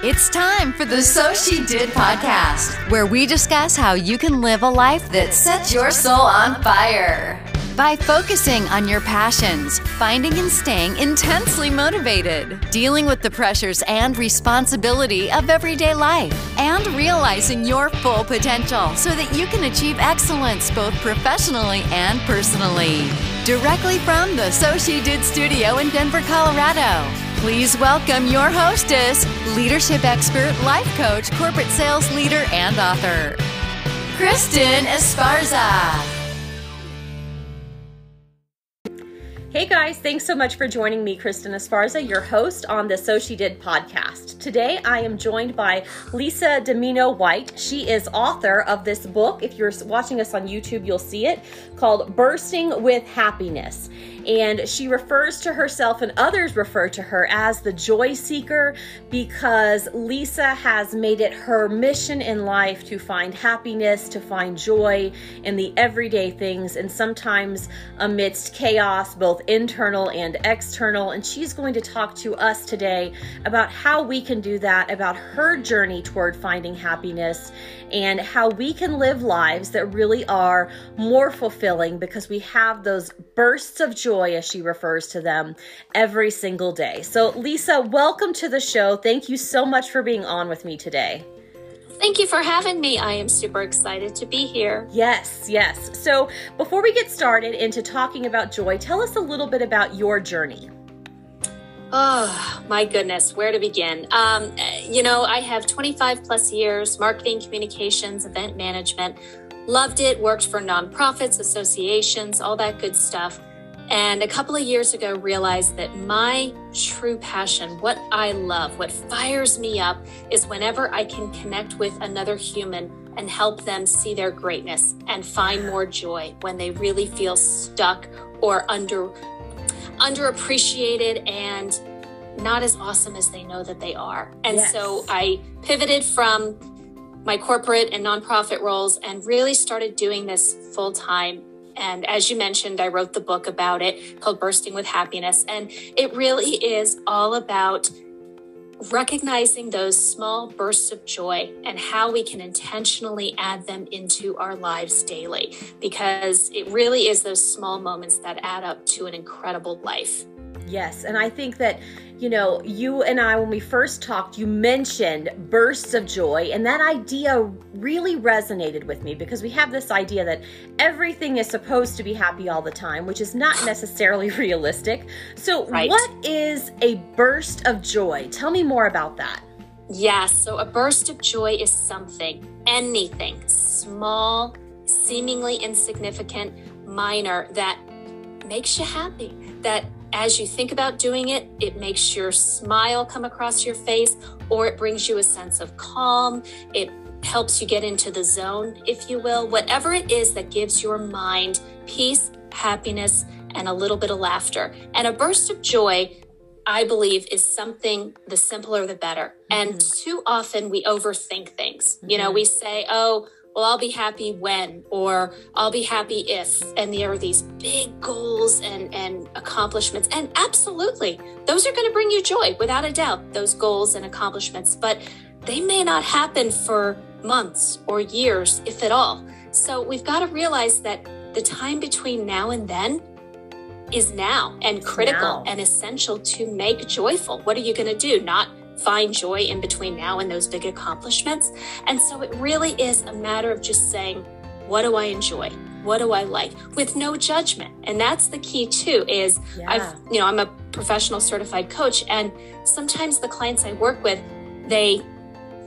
It's time for the So She Did podcast, where we discuss how you can live a life that sets your soul on fire. By focusing on your passions, finding and staying intensely motivated, dealing with the pressures and responsibility of everyday life, and realizing your full potential so that you can achieve excellence both professionally and personally. Directly from the So She Did studio in Denver, Colorado. Please welcome your hostess, leadership expert, life coach, corporate sales leader, and author, Kristin Esparza. Hey guys, thanks so much for joining me, Kristin Esparza, your host on the So She Did podcast. Today I am joined by Lisa Dimino-White. She is author of this book. If you're watching us on YouTube, you'll see it called Bursting with Happiness. And she refers to herself and others refer to her as the joy seeker because Lisa has made it her mission in life to find happiness, to find joy in the everyday things, and sometimes amidst chaos, both internal and external. And she's going to talk to us today about how we can do that, about her journey toward finding happiness, and how we can live lives that really are more fulfilling because we have those bursts of joy, as she refers to them, every single day. So, Lisa, welcome to the show. Thank you so much for being on with me today. Thank you for having me. I am super excited to be here. Yes, yes. So, before we get started into talking about joy, tell us a little bit about your journey. Oh, my goodness, where to begin? Um, you know, I have 25 plus years marketing, communications, event management. Loved it, worked for nonprofits, associations, all that good stuff. And a couple of years ago, realized that my true passion, what I love, what fires me up, is whenever I can connect with another human and help them see their greatness and find more joy when they really feel stuck or under underappreciated and not as awesome as they know that they are. And yes. so I pivoted from my corporate and nonprofit roles and really started doing this full time. And as you mentioned, I wrote the book about it called Bursting with Happiness. And it really is all about recognizing those small bursts of joy and how we can intentionally add them into our lives daily, because it really is those small moments that add up to an incredible life. Yes. And I think that, you know, you and I, when we first talked, you mentioned bursts of joy. And that idea really resonated with me because we have this idea that everything is supposed to be happy all the time, which is not necessarily realistic. So, right. what is a burst of joy? Tell me more about that. Yes. So, a burst of joy is something, anything small, seemingly insignificant, minor that makes you happy, that as you think about doing it, it makes your smile come across your face or it brings you a sense of calm. It helps you get into the zone, if you will. Whatever it is that gives your mind peace, happiness, and a little bit of laughter. And a burst of joy, I believe, is something the simpler the better. Mm-hmm. And too often we overthink things. Mm-hmm. You know, mm-hmm. we say, oh, well, I'll be happy when, or I'll be happy if. And there are these big goals and, and accomplishments. And absolutely, those are going to bring you joy without a doubt, those goals and accomplishments. But they may not happen for months or years, if at all. So we've got to realize that the time between now and then is now and critical now. and essential to make joyful. What are you going to do? Not find joy in between now and those big accomplishments. And so it really is a matter of just saying, what do I enjoy? What do I like with no judgment? And that's the key too is yeah. I've, you know, I'm a professional certified coach and sometimes the clients I work with, they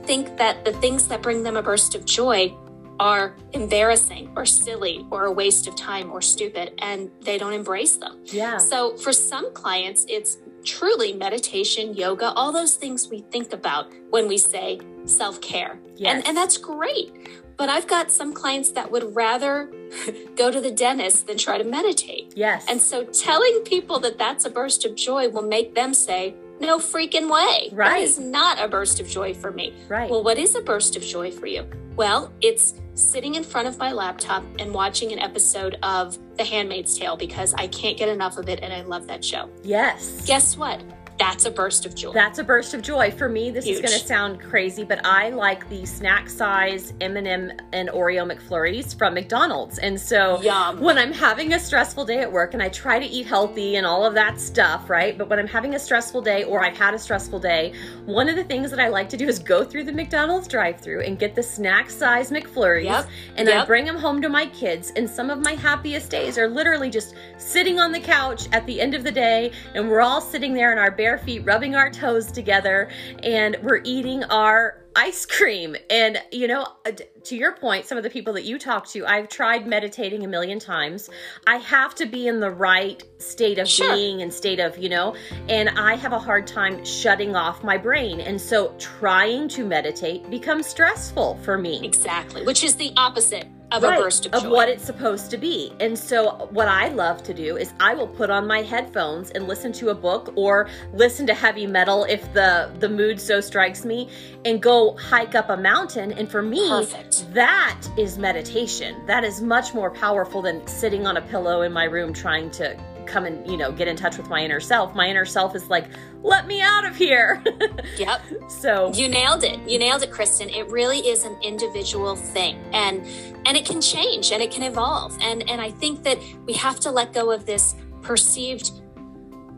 think that the things that bring them a burst of joy are embarrassing or silly or a waste of time or stupid and they don't embrace them. Yeah. So for some clients it's truly meditation, yoga, all those things we think about when we say self care. Yes. And, and that's great. But I've got some clients that would rather go to the dentist than try to meditate. Yes. And so telling people that that's a burst of joy will make them say, no freaking way. Right. That is not a burst of joy for me. Right. Well, what is a burst of joy for you? Well, it's sitting in front of my laptop and watching an episode of The Handmaid's Tale because I can't get enough of it and I love that show. Yes. Guess what? That's a burst of joy. That's a burst of joy. For me, this Huge. is going to sound crazy, but I like the snack size M&M and Oreo McFlurries from McDonald's. And so Yum. when I'm having a stressful day at work and I try to eat healthy and all of that stuff, right? But when I'm having a stressful day or I've had a stressful day, one of the things that I like to do is go through the McDonald's drive-through and get the snack size McFlurries Yep. and I bring them home to my kids. And some of my happiest days are literally just sitting on the couch at the end of the day and we're all sitting there in our bare feet rubbing our toes together and we're eating our ice cream. And you know uh, to your point some of the people that you talk to i've tried meditating a million times. I have to be in the right state of Sure. being and state of you know and i have a hard time shutting off my brain. And so trying to meditate becomes stressful for me. Exactly, which is the opposite of Right, a burst of joy. what it's supposed to be. And so, what I love to do is I will put on my headphones and listen to a book or listen to heavy metal if the the mood so strikes me, and go hike up a mountain. And for me, Perfect. that is meditation. That is much more powerful than sitting on a pillow in my room trying to come and you know get in touch with my inner self. My inner self is like, let me out of here. Yep. so You nailed it. You nailed it, Kristin. It really is an individual thing. And and it can change and it can evolve. And and I think that we have to let go of this perceived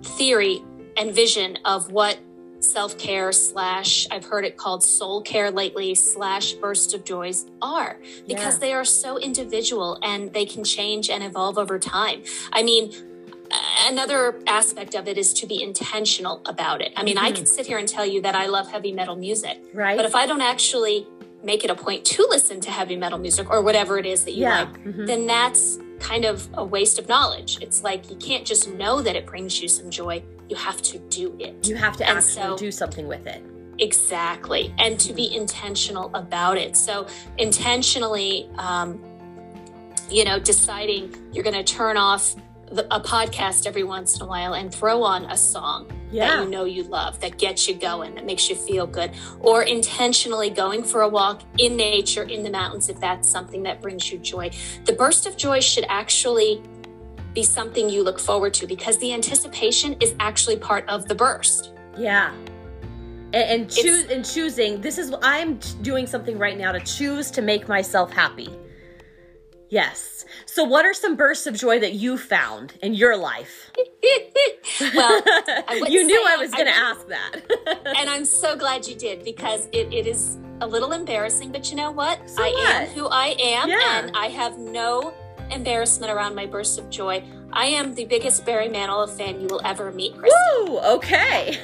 theory and vision of what self-care slash I've heard it called soul care lately slash burst of joys are because Yeah. they are so individual and they can change and evolve over time. I mean, another aspect of it is to be intentional about it. I mean, I Mhm. could sit here and tell you that I love heavy metal music, right. but if I don't actually make it a point to listen to heavy metal music or whatever it is that you yeah. like, mhm. then that's kind of a waste of knowledge. It's like you can't just know that it brings you some joy. You have to do it. You have to And actually so- do something with it. Exactly. And to be intentional about it. So, intentionally, um, you know, deciding you're going to turn off the, a podcast every once in a while and throw on a song that you know you love, that gets you going, that makes you feel good, or intentionally going for a walk in nature, in the mountains, if that's something that brings you joy. The burst of joy should actually be something you look forward to because the anticipation is actually part of the burst. Yeah. And, and choose and choosing. This is I'm doing something right now to choose to make myself happy. Yes. So, what are some bursts of joy that you found in your life? well, you knew I was going to ask that. and I'm so glad you did because it, it is a little embarrassing, but you know what? So I am who I am, Yeah. and I have no embarrassment around my bursts of joy. I am the biggest Barry Manilow fan you will ever meet, Kristin. Woo! Okay.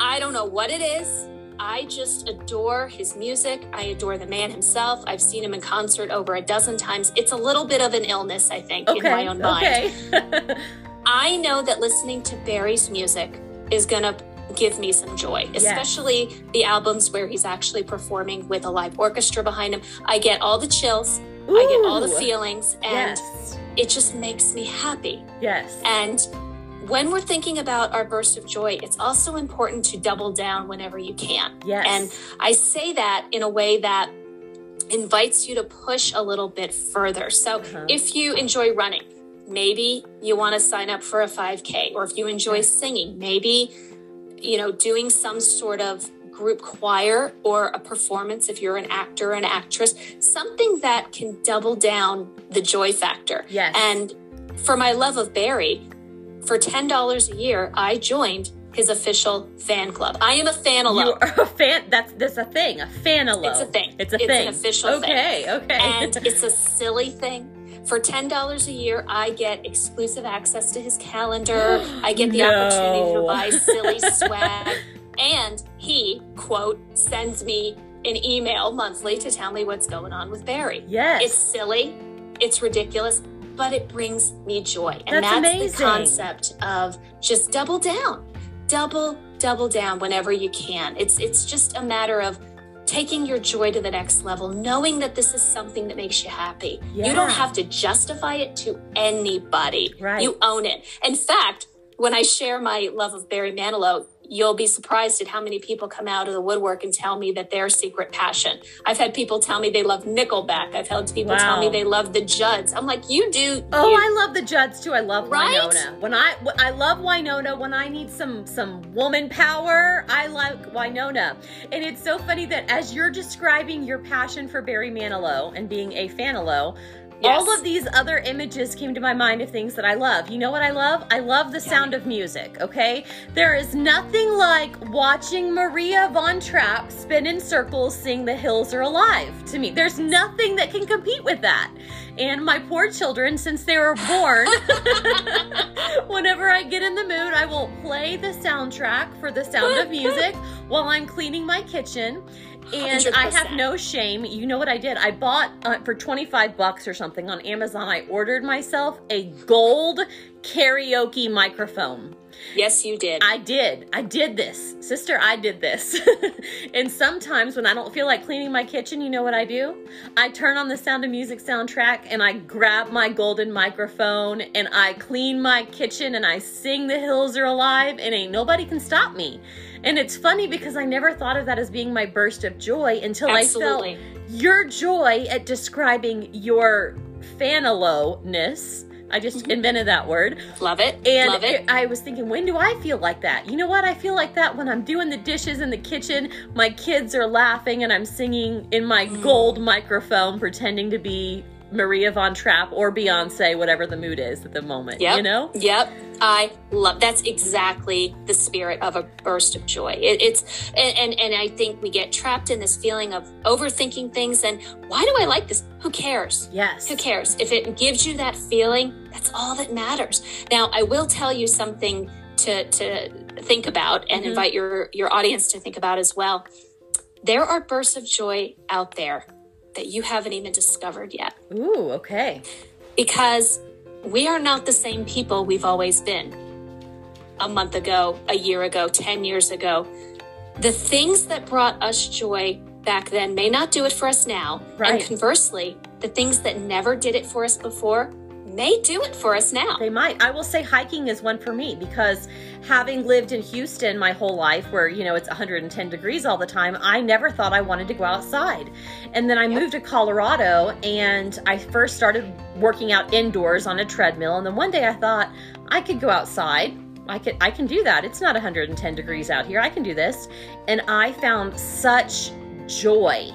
I don't know what it is. I just adore his music. I adore the man himself. I've seen him in concert over a dozen times. It's a little bit of an illness, I think, in my own mind. Okay. I know that listening to Barry's music is going to give me some joy, especially the albums where he's actually performing with a live orchestra behind him. I get all the chills, Ooh, I get all the feelings, and Yes. it just makes me happy. Yes. And when we're thinking about our burst of joy, it's also important to double down whenever you can. yes. And I say that in a way that invites you to push a little bit further. So Uh-huh. if you enjoy running, maybe you want to sign up for a 5K, or if you enjoy singing, maybe, you know, doing some sort of group choir or a performance if you're an actor or an actress, something that can double down the joy factor. Yes. And for my love of Barry, for $10 a year, I joined his official fan club. I am a fan you are a fan. That's that's a thing. A Fanilow. It's a thing. It's a thing. It's an official thing. okay, Okay. and it's a silly thing. For $10 a year, I get exclusive access to his calendar. I get the No. opportunity to buy silly swag. And he, quote, sends me an email monthly to tell me what's going on with Barry. yes. It's silly, it's ridiculous, but it brings me joy. And That's that's, amazing. the concept of just double down. Double, double down whenever you can. It's it's just a matter of taking your joy to the next level, knowing that this is something that makes you happy. You don't have to justify it to anybody. Right. You own it. In fact, when I share my love of Barry Manilow, you'll be surprised at how many people come out of the woodwork and tell me that their secret passion. I've had people tell me they love Nickelback. I've had people wow. tell me they love the Judds. I'm like, you do. Oh, you, I love the Judds too. I love right? Wynonna. When I I love Wynonna. when I need some some woman power. I like Wynonna. and it's so funny that as you're describing your passion for Barry Manilow and being a Fanilow, Yes. All of these other images came to my mind of things that I love. You know what I love? I love the sound of music, okay? There is nothing like watching Maria von Trapp spin in circles sing The Hills Are Alive to me. There's nothing that can compete with that. And my poor children, since they were born, whenever I get in the mood, I will play the soundtrack for The Sound of Music while I'm cleaning my kitchen and 100%. I have no shame. You know what I did? I bought uh, for 25 bucks or something on Amazon. I ordered myself a gold karaoke microphone. Yes, you did. I did. I did this. Sister, I did this. and sometimes when I don't feel like cleaning my kitchen, you know what I do? I turn on the Sound of Music soundtrack and I grab my golden microphone and I clean my kitchen and I sing The Hills Are Alive and ain't nobody can stop me. And it's funny because I never thought of that as being my burst of joy until Absolutely. I felt your joy at describing your Fanilow-ness. I just mm-hmm. invented that word. Love it. And Love it. I was thinking, when do I feel like that? You know what? I feel like that when I'm doing the dishes in the kitchen, my kids are laughing and I'm singing in my mm. gold microphone, pretending to be Maria von Trapp or Beyonce, whatever the mood is at the moment. Yep. You know? Yep. I love that's exactly the spirit of a burst of joy. It, it's and, and and I think we get trapped in this feeling of overthinking things and why do I like this? Who cares? Yes. Who cares? If it gives you that feeling, that's all that matters. Now, I will tell you something to to think about and mm-hmm. invite your your audience to think about as well. There are bursts of joy out there that you haven't even discovered yet. Ooh, okay. Because we are not the same people we've always been. A month ago, a year ago, 10 years ago. The things that brought us joy back then may not do it for us now. Right. And conversely, the things that never did it for us before may do it for us now. They might. I will say hiking is one for me because having lived in Houston my whole life where, you know, it's 110 degrees all the time, I never thought I wanted to go outside. And then I yep. moved to Colorado and I first started working out indoors on a treadmill and then one day I thought I could go outside I can I can do that. It's not 110 degrees out here. I can do this. And I found such joy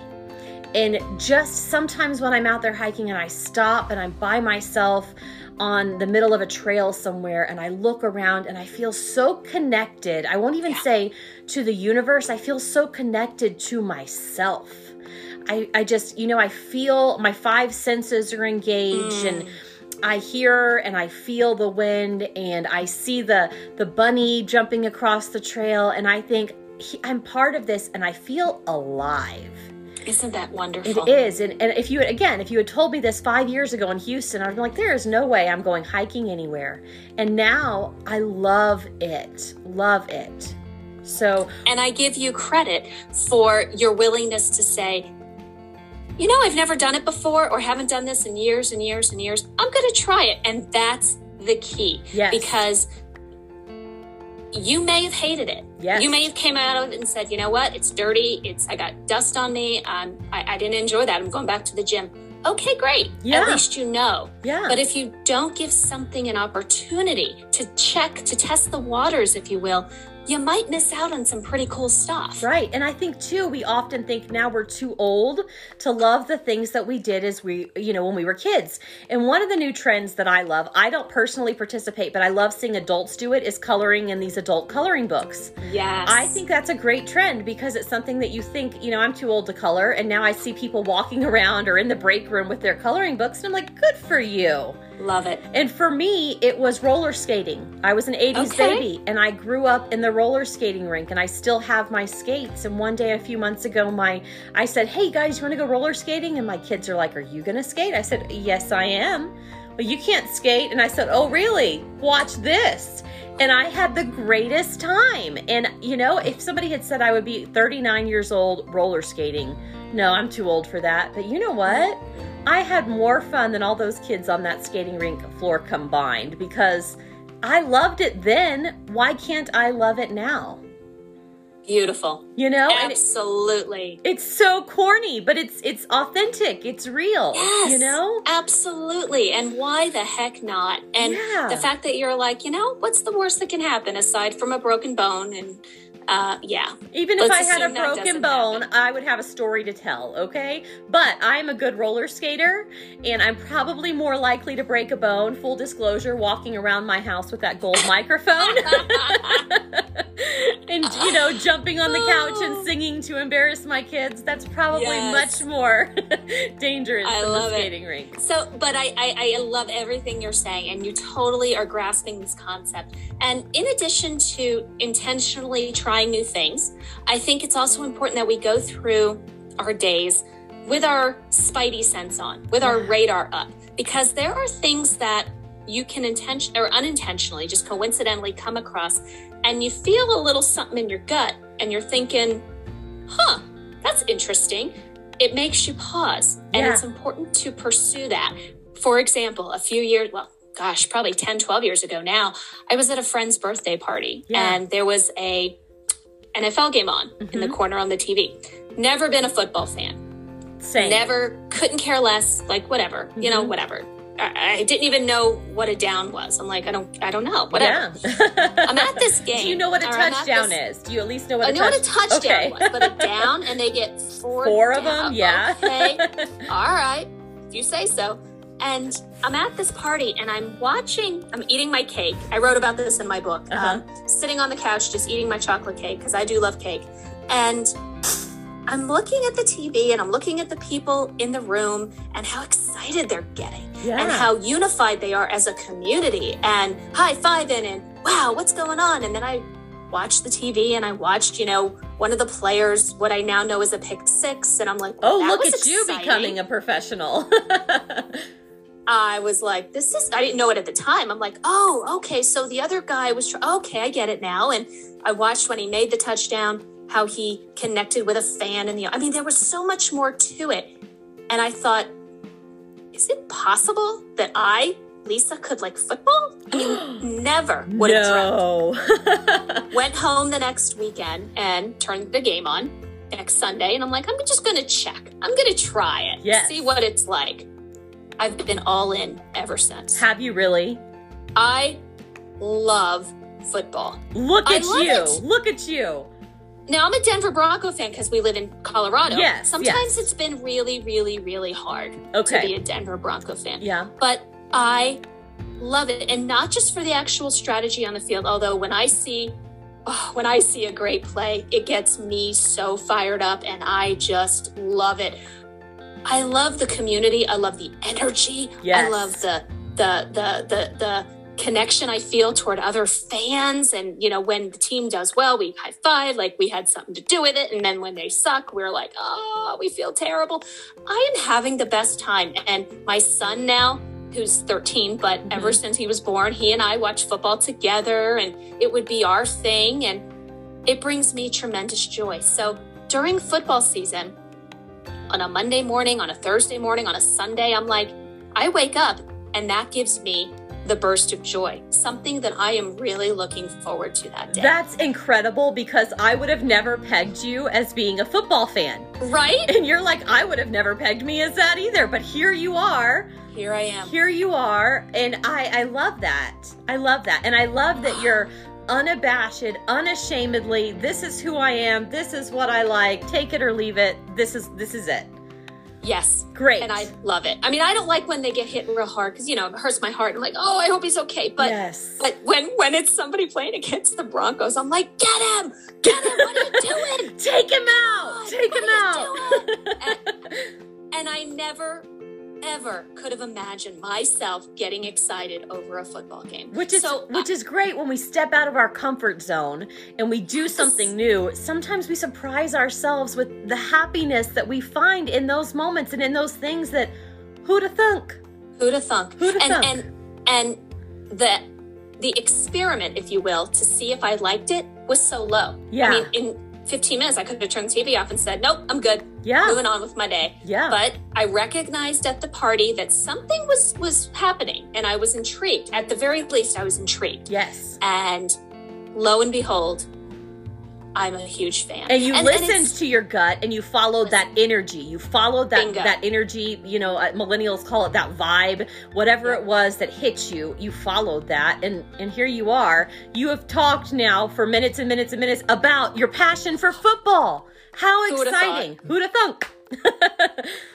and just sometimes when I'm out there hiking and I stop and I'm by myself on the middle of a trail somewhere and I look around and I feel so connected. I won't even yeah. say to the universe, I feel so connected to myself. I, I just, you know, I feel my five senses are engaged mm. and I hear and I feel the wind and I see the the bunny jumping across the trail and I think I'm part of this and I feel alive. Isn't that wonderful? It is. And, and if you had, again, if you had told me this five years ago in Houston, I'd be like, there is no way I'm going hiking anywhere. And now I love it. Love it. So. And I give you credit for your willingness to say, you know, I've never done it before or haven't done this in years and years and years. I'm going to try it. And that's the key. Yes. Because you may have hated it. Yes. You may have came out of it and said, you know what, it's dirty. It's I got dust on me. Um, I, I didn't enjoy that. I'm going back to the gym. Okay, great. Yeah. At least you know. Yeah. But if you don't give something an opportunity to check, to test the waters, if you will, you might miss out on some pretty cool stuff. Right. And I think too, we often think now we're too old to love the things that we did as we, you know, when we were kids. And one of the new trends that I love, I don't personally participate, but I love seeing adults do it, is coloring in these adult coloring books. Yes. I think that's a great trend because it's something that you think, you know, I'm too old to color. And now I see people walking around or in the break room with their coloring books. And I'm like, good for you. Love it. And for me, it was roller skating. I was an 80s okay. baby and I grew up in the roller skating rink and I still have my skates. And one day a few months ago, my I said, Hey guys, you want to go roller skating? And my kids are like, Are you gonna skate? I said, Yes, I am. Well, you can't skate. And I said, Oh, really? Watch this. And I had the greatest time. And you know, if somebody had said I would be 39 years old roller skating, no, I'm too old for that. But you know what? I had more fun than all those kids on that skating rink floor combined because I loved it then. Why can't I love it now? Beautiful. You know? Absolutely. it's so corny, but it's it's authentic. It's real. Yes. You know? Absolutely. And why the heck not? And Yeah. the fact that you're like, you know, what's the worst that can happen aside from a broken bone? And uh, yeah. Even if Let's I had a broken bone, happen. I would have a story to tell, okay? But I am a good roller skater, and I'm probably more likely to break a bone, full disclosure, walking around my house with that gold microphone. and, you know, jumping on the couch and oh. singing to embarrass my kids. That's probably Yes. much more dangerous I than love the it. skating rink. So, but I, I, I love everything you're saying, and you totally are grasping this concept. And in addition to intentionally trying new things, I think it's also important that we go through our days with our spidey sense on, with our radar up, because there are things that you can intention or unintentionally, just coincidentally come across, and you feel a little something in your gut, and you're thinking, huh, that's interesting. It makes you pause, and Yeah. it's important to pursue that. For example, a few years, well, gosh, probably 10, 12 years ago now, I was at a friend's birthday party, Yeah. and there was a NFL game on in the mm-hmm. corner on the TV. Never been a football fan. Same. Never, couldn't care less, like whatever, you know, mm-hmm. whatever. I, didn't even know what a down was. I'm like, I don't, I don't know, whatever. Yeah. I'm at this game. Do you know what a or I'm at touchdown this- is? Do you at least know what I a know what a touchdown okay. was, but a down, and they get four. Four of them, yeah. Okay, all right, if you say so. And I'm at this party, and I'm watching. I'm eating my cake. I wrote about this in my book. Uh-huh. Um, sitting on the couch, just eating my chocolate cake because I do love cake. And I'm looking at the TV, and I'm looking at the people in the room, and how excited they're getting yeah. and how unified they are as a community and high fiving and wow, what's going on? And then I watched the TV and I watched, you know, one of the players, what I now know is a pick six. And I'm like, Oh, look at you becoming a professional. I was like, this is, I didn't know it at the time. I'm like, oh, okay. So the other guy was, tr- okay, I get it now. And I watched when he made the touchdown, how he connected with a fan in the, I mean, there was so much more to it. And I thought, is it possible that I, Lisa, could like football? I mean, never would have dreamt. Went home the next weekend and turned the game on next Sunday. And I'm like, I'm just going to check. I'm going to try it. Yes. See what it's like. I've been all in ever since. Have you really? I love football. Look at you. it. Look at you. Now, I'm a Denver Bronco fan because we live in Colorado. Yes, Sometimes yes. it's been really, really, really hard Okay. to be a Denver Bronco fan. Yeah. but I love it, and not just for the actual strategy on the field. Although when I see, oh, when I see a great play, it gets me so fired up, and I just love it. I love the community. I love the energy. Yes. I love the the the the the connection I feel toward other fans. And you know, when the team does well, we high five, like we had something to do with it. And then when they suck, we're like, oh, we feel terrible. I am having the best time. And my son now, who's 13, but mm-hmm. ever since he was born, he and I watch football together and it would be our thing. And it brings me tremendous joy. So during football season, on a Monday morning, on a Thursday morning, on a Sunday, I'm like, I wake up and that gives me the burst of joy, something that I am really looking forward to that day. That's incredible because I would have never pegged you as being a football fan. right? And you're like, I would have never pegged me as that either. But here you are. Here I am. Here you are. And I, I love that. I love that. And I love that you're unabashed, unashamedly, this is who I am. This is what I like. Take it or leave it. This is this is it. Yes. Great. And I love it. I mean, I don't like when they get hit real hard because, you know, it hurts my heart. I'm like, oh, I hope he's okay. But yes. but when when it's somebody playing against the Broncos, I'm like, get him! Get him! What are you doing? Take him out. God, Take him out. And I never, ever could have imagined myself getting excited over a football game. Which is so, which is great when we step out of our comfort zone and we do something new. Sometimes we surprise ourselves with the happiness that we find in those moments and in those things that who'd have thunk? who'd have thunk? Who'da and, thunk? and and the the experiment, if you will, to see if I liked it was so low. Yeah. I mean, in 15 minutes, I could have turned the TV off and said, "Nope, I'm good. Yeah. Moving on with my day." Yeah. But I recognized at the party that something was was happening, and I was intrigued. At the very least, I was intrigued. yes. And lo and behold, I'm a huge fan. And you and listened it's- to your gut and you followed that energy. You followed that Bingo. that energy, you know, uh, millennials call it that vibe, whatever it was that hit you, you followed that and and here you are. You have talked now for minutes and minutes and minutes about your passion for football. How exciting. Who'd have thunk?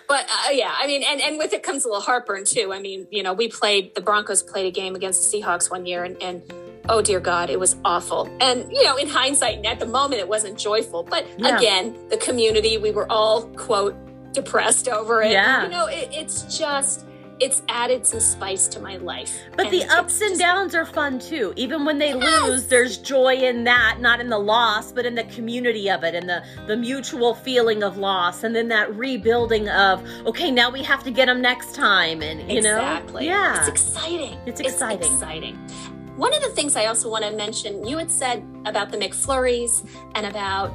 But uh, yeah, I mean, and, and with it comes a little heartburn too. I mean, you know, we played the Broncos played a game against the Seahawks one year, and, and oh dear God, it was awful. And you know, in hindsight, and at the moment, it wasn't joyful. But Yeah. again, the community, we were all quote depressed over it. Yeah. you know, it, it's just it's added some spice to my life. But the ups and downs are fun too. Even when they Yes. lose, there's joy in that, not in the loss, but in the community of it and the the mutual feeling of loss and then that rebuilding of, okay, now we have to get them next time and you exactly. know. Yeah. It's exciting. It's exciting. exciting. One of the things I also want to mention, you had said about the McFlurries and about,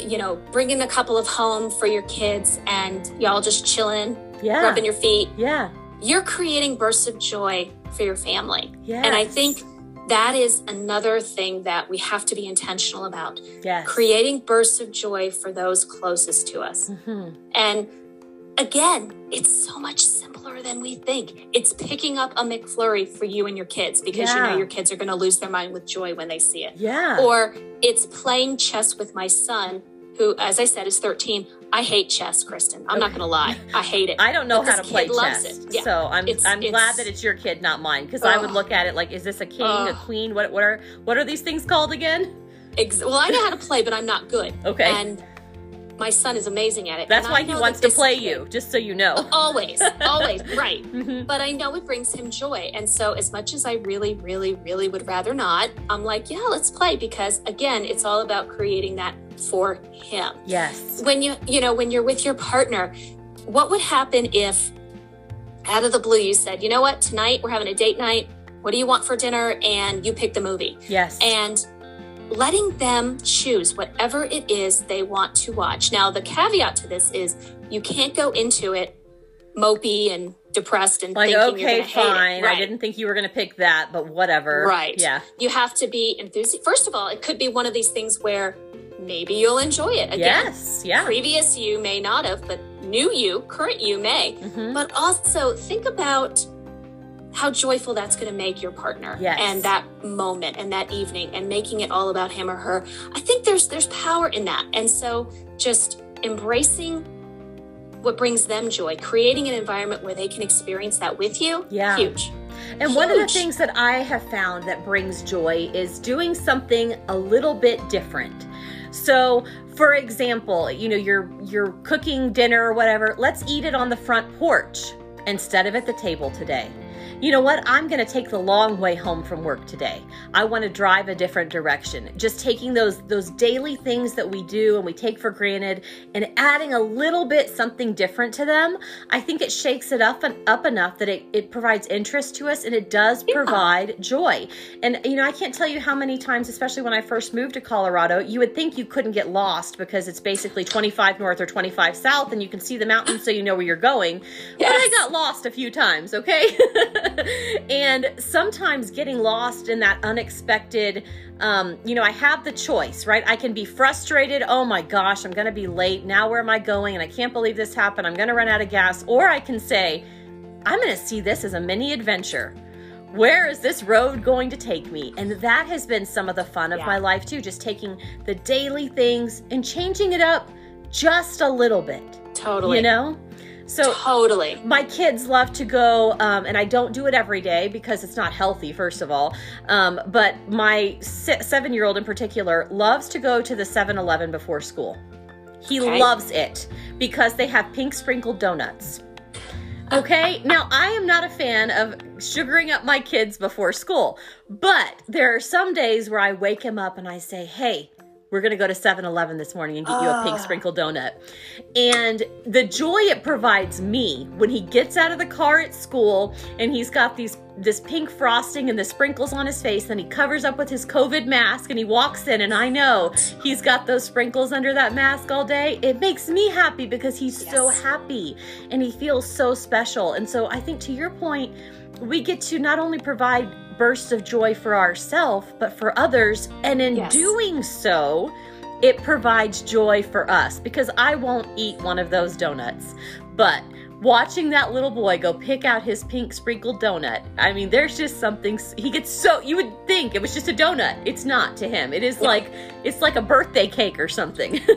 you know, bringing a couple of home for your kids and y'all just chilling, yeah. rubbing your feet. yeah. You're creating bursts of joy for your family. Yes. And I think that is another thing that we have to be intentional about yes. creating bursts of joy for those closest to us. Mhm. And again, it's so much simpler than we think. It's picking up a McFlurry for you and your kids because you know your kids are going to lose their mind with joy when they see it. Yeah. Or it's playing chess with my son, who, as I said, is 13. I hate chess, Kristin. I'm not going to lie. I hate it. I don't know But how to play kid loves chess, it. Yeah. so I'm It's- I'm it's- glad that it's your kid, not mine, because I would look at it like, is this a king, a queen? What what are what are these things called again? Ex- well, I know how to play, but I'm not good. Okay. And my son is amazing at it. That's why he wants to play kid- you, just so you know. Always, always, right. Mhm. But I know it brings him joy. And so, as much as I really, really, really would rather not, I'm like, yeah, let's play because, again, it's all about creating that for him. Yes. When you, you know, when you're with your partner, what would happen if out of the blue you said, you know what, tonight we're having a date night. What do you want for dinner? And you pick the movie. Yes. And letting them choose whatever it is they want to watch. Now, the caveat to this is you can't go into it mopey and depressed and like, thinking you're okay, gonna hate it. fine. I didn't think you were going to pick that, but whatever. Right. Yeah. You have to be enthusiastic. First of all, it could be one of these things where maybe you'll enjoy it. Again, Yes. Yeah. previous you may not have, but new you, current you may. Mhm. But also think about how joyful that's going to make your partner Yes. and that moment and that evening and making it all about him or her. I think there's there's power in that. And so just embracing what brings them joy, creating an environment where they can experience that with you, Yeah. huge. And one of the things that I have found that brings joy is doing something a little bit different. So, for example, you know, you're you're cooking dinner or whatever, let's eat it on the front porch instead of at the table today. You know what? I'm going to take the long way home from work today. I want to drive a different direction. Just taking those those daily things that we do and we take for granted and adding a little bit something different to them, I think it shakes it up and up enough that it, it provides interest to us and it does provide joy. And you know, I can't tell you how many times, especially when I first moved to Colorado, you would think you couldn't get lost because it's basically 25 north or 25 south and you can see the mountains so you know where you're going. But I got lost a few times, okay? and sometimes getting lost in that unexpected, um, you know, I have the choice, right? I can be frustrated. Oh my gosh, I'm going to be late. Now where am I going? And I can't believe this happened. I'm going to run out of gas. Or I can say, I'm going to see this as a mini adventure. Where is this road going to take me? And that has been some of the fun of Yeah. my life too, just taking the daily things and changing it up just a little bit. Totally. You know? So totally. my kids love to go, um, and I don't do it every day because it's not healthy, first of all. Um, but my se- seven year old in particular loves to go to the 7 Eleven before school. He Okay. loves it because they have pink sprinkled donuts. Okay, now I am not a fan of sugaring up my kids before school, but there are some days where I wake him up and I say, hey, we're gonna go to 7 Eleven this morning and get you a pink Ah. sprinkled donut. And the joy it provides me when he gets out of the car at school and he's got these this pink frosting and the sprinkles on his face, then he covers up with his COVID mask and he walks in, and I know he's got those sprinkles under that mask all day. It makes me happy because he's so happy and he feels so special. And so I think to your point, we get to not only provide bursts of joy for ourselves, but for others. And in Yes. doing so, it provides joy for us because I won't eat one of those donuts. But watching that little boy go pick out his pink sprinkled donut, I mean, there's just something he gets so you would think it was just a donut. It's not to him. It is like it's like a birthday cake or something.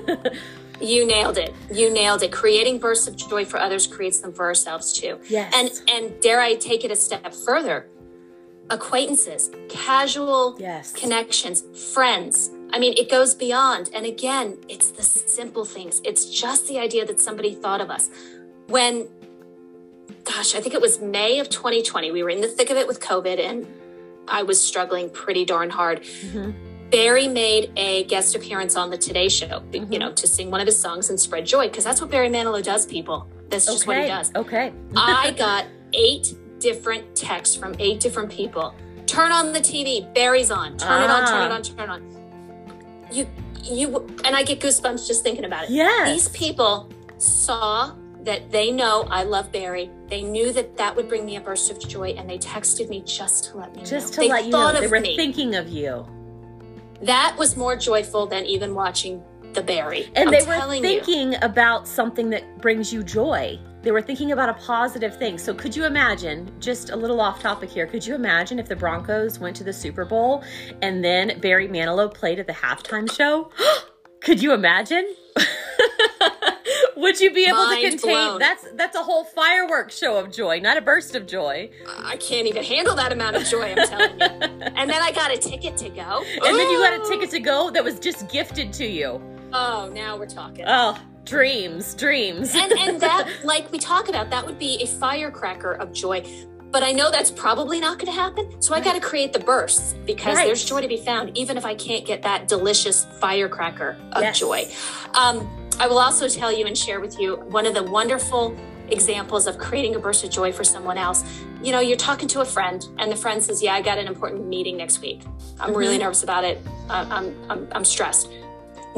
You nailed it. You nailed it. Creating bursts of joy for others creates them for ourselves too. Yes. And and dare I take it a step further? Acquaintances, casual Yes. connections, friends. I mean, it goes beyond. And again, it's the simple things. It's just the idea that somebody thought of us. When gosh, I think it was May of 2020. We were in the thick of it with COVID and I was struggling pretty darn hard. Mm-hmm. Barry made a guest appearance on the Today Show, you mm-hmm. know, to sing one of his songs and spread joy, because that's what Barry Manilow does, people. That's just what he does. Okay. I got eight different texts from eight different people. Turn on the TV, Barry's on. Turn it on, turn it Ah. on, turn it on. You, you, and I get goosebumps just thinking about it. Yes. These people saw that they know I love Barry. They knew that that would bring me a burst of joy, and they texted me just to let me Just know. to they let you know they were me. thinking of you. That was more joyful than even watching the Barry. And I'm they were telling you. thinking about something that brings you joy. They were thinking about a positive thing. So, could you imagine, just a little off topic here, could you imagine if the Broncos went to the Super Bowl and then Barry Manilow played at the halftime show? could you imagine? Would you be able Mind to contain blown. that's that's a whole fireworks show of joy, not a burst of joy. I can't even handle that amount of joy, I'm telling you. And then I got a ticket to go. And then you got a ticket to go that was just gifted to you. Oh, now we're talking. Oh, dreams, dreams. and and that, like we talk about, that would be a firecracker of joy. But I know that's probably not going to happen. So I got to create the bursts because Right. there's joy to be found, even if I can't get that delicious firecracker of Yes. joy. Um, I will also tell you and share with you one of the wonderful examples of creating a burst of joy for someone else. You know, you're talking to a friend, and the friend says, "Yeah, I got an important meeting next week. I'm really Mm-hmm. nervous about it. I- I'm, I'm, I'm stressed."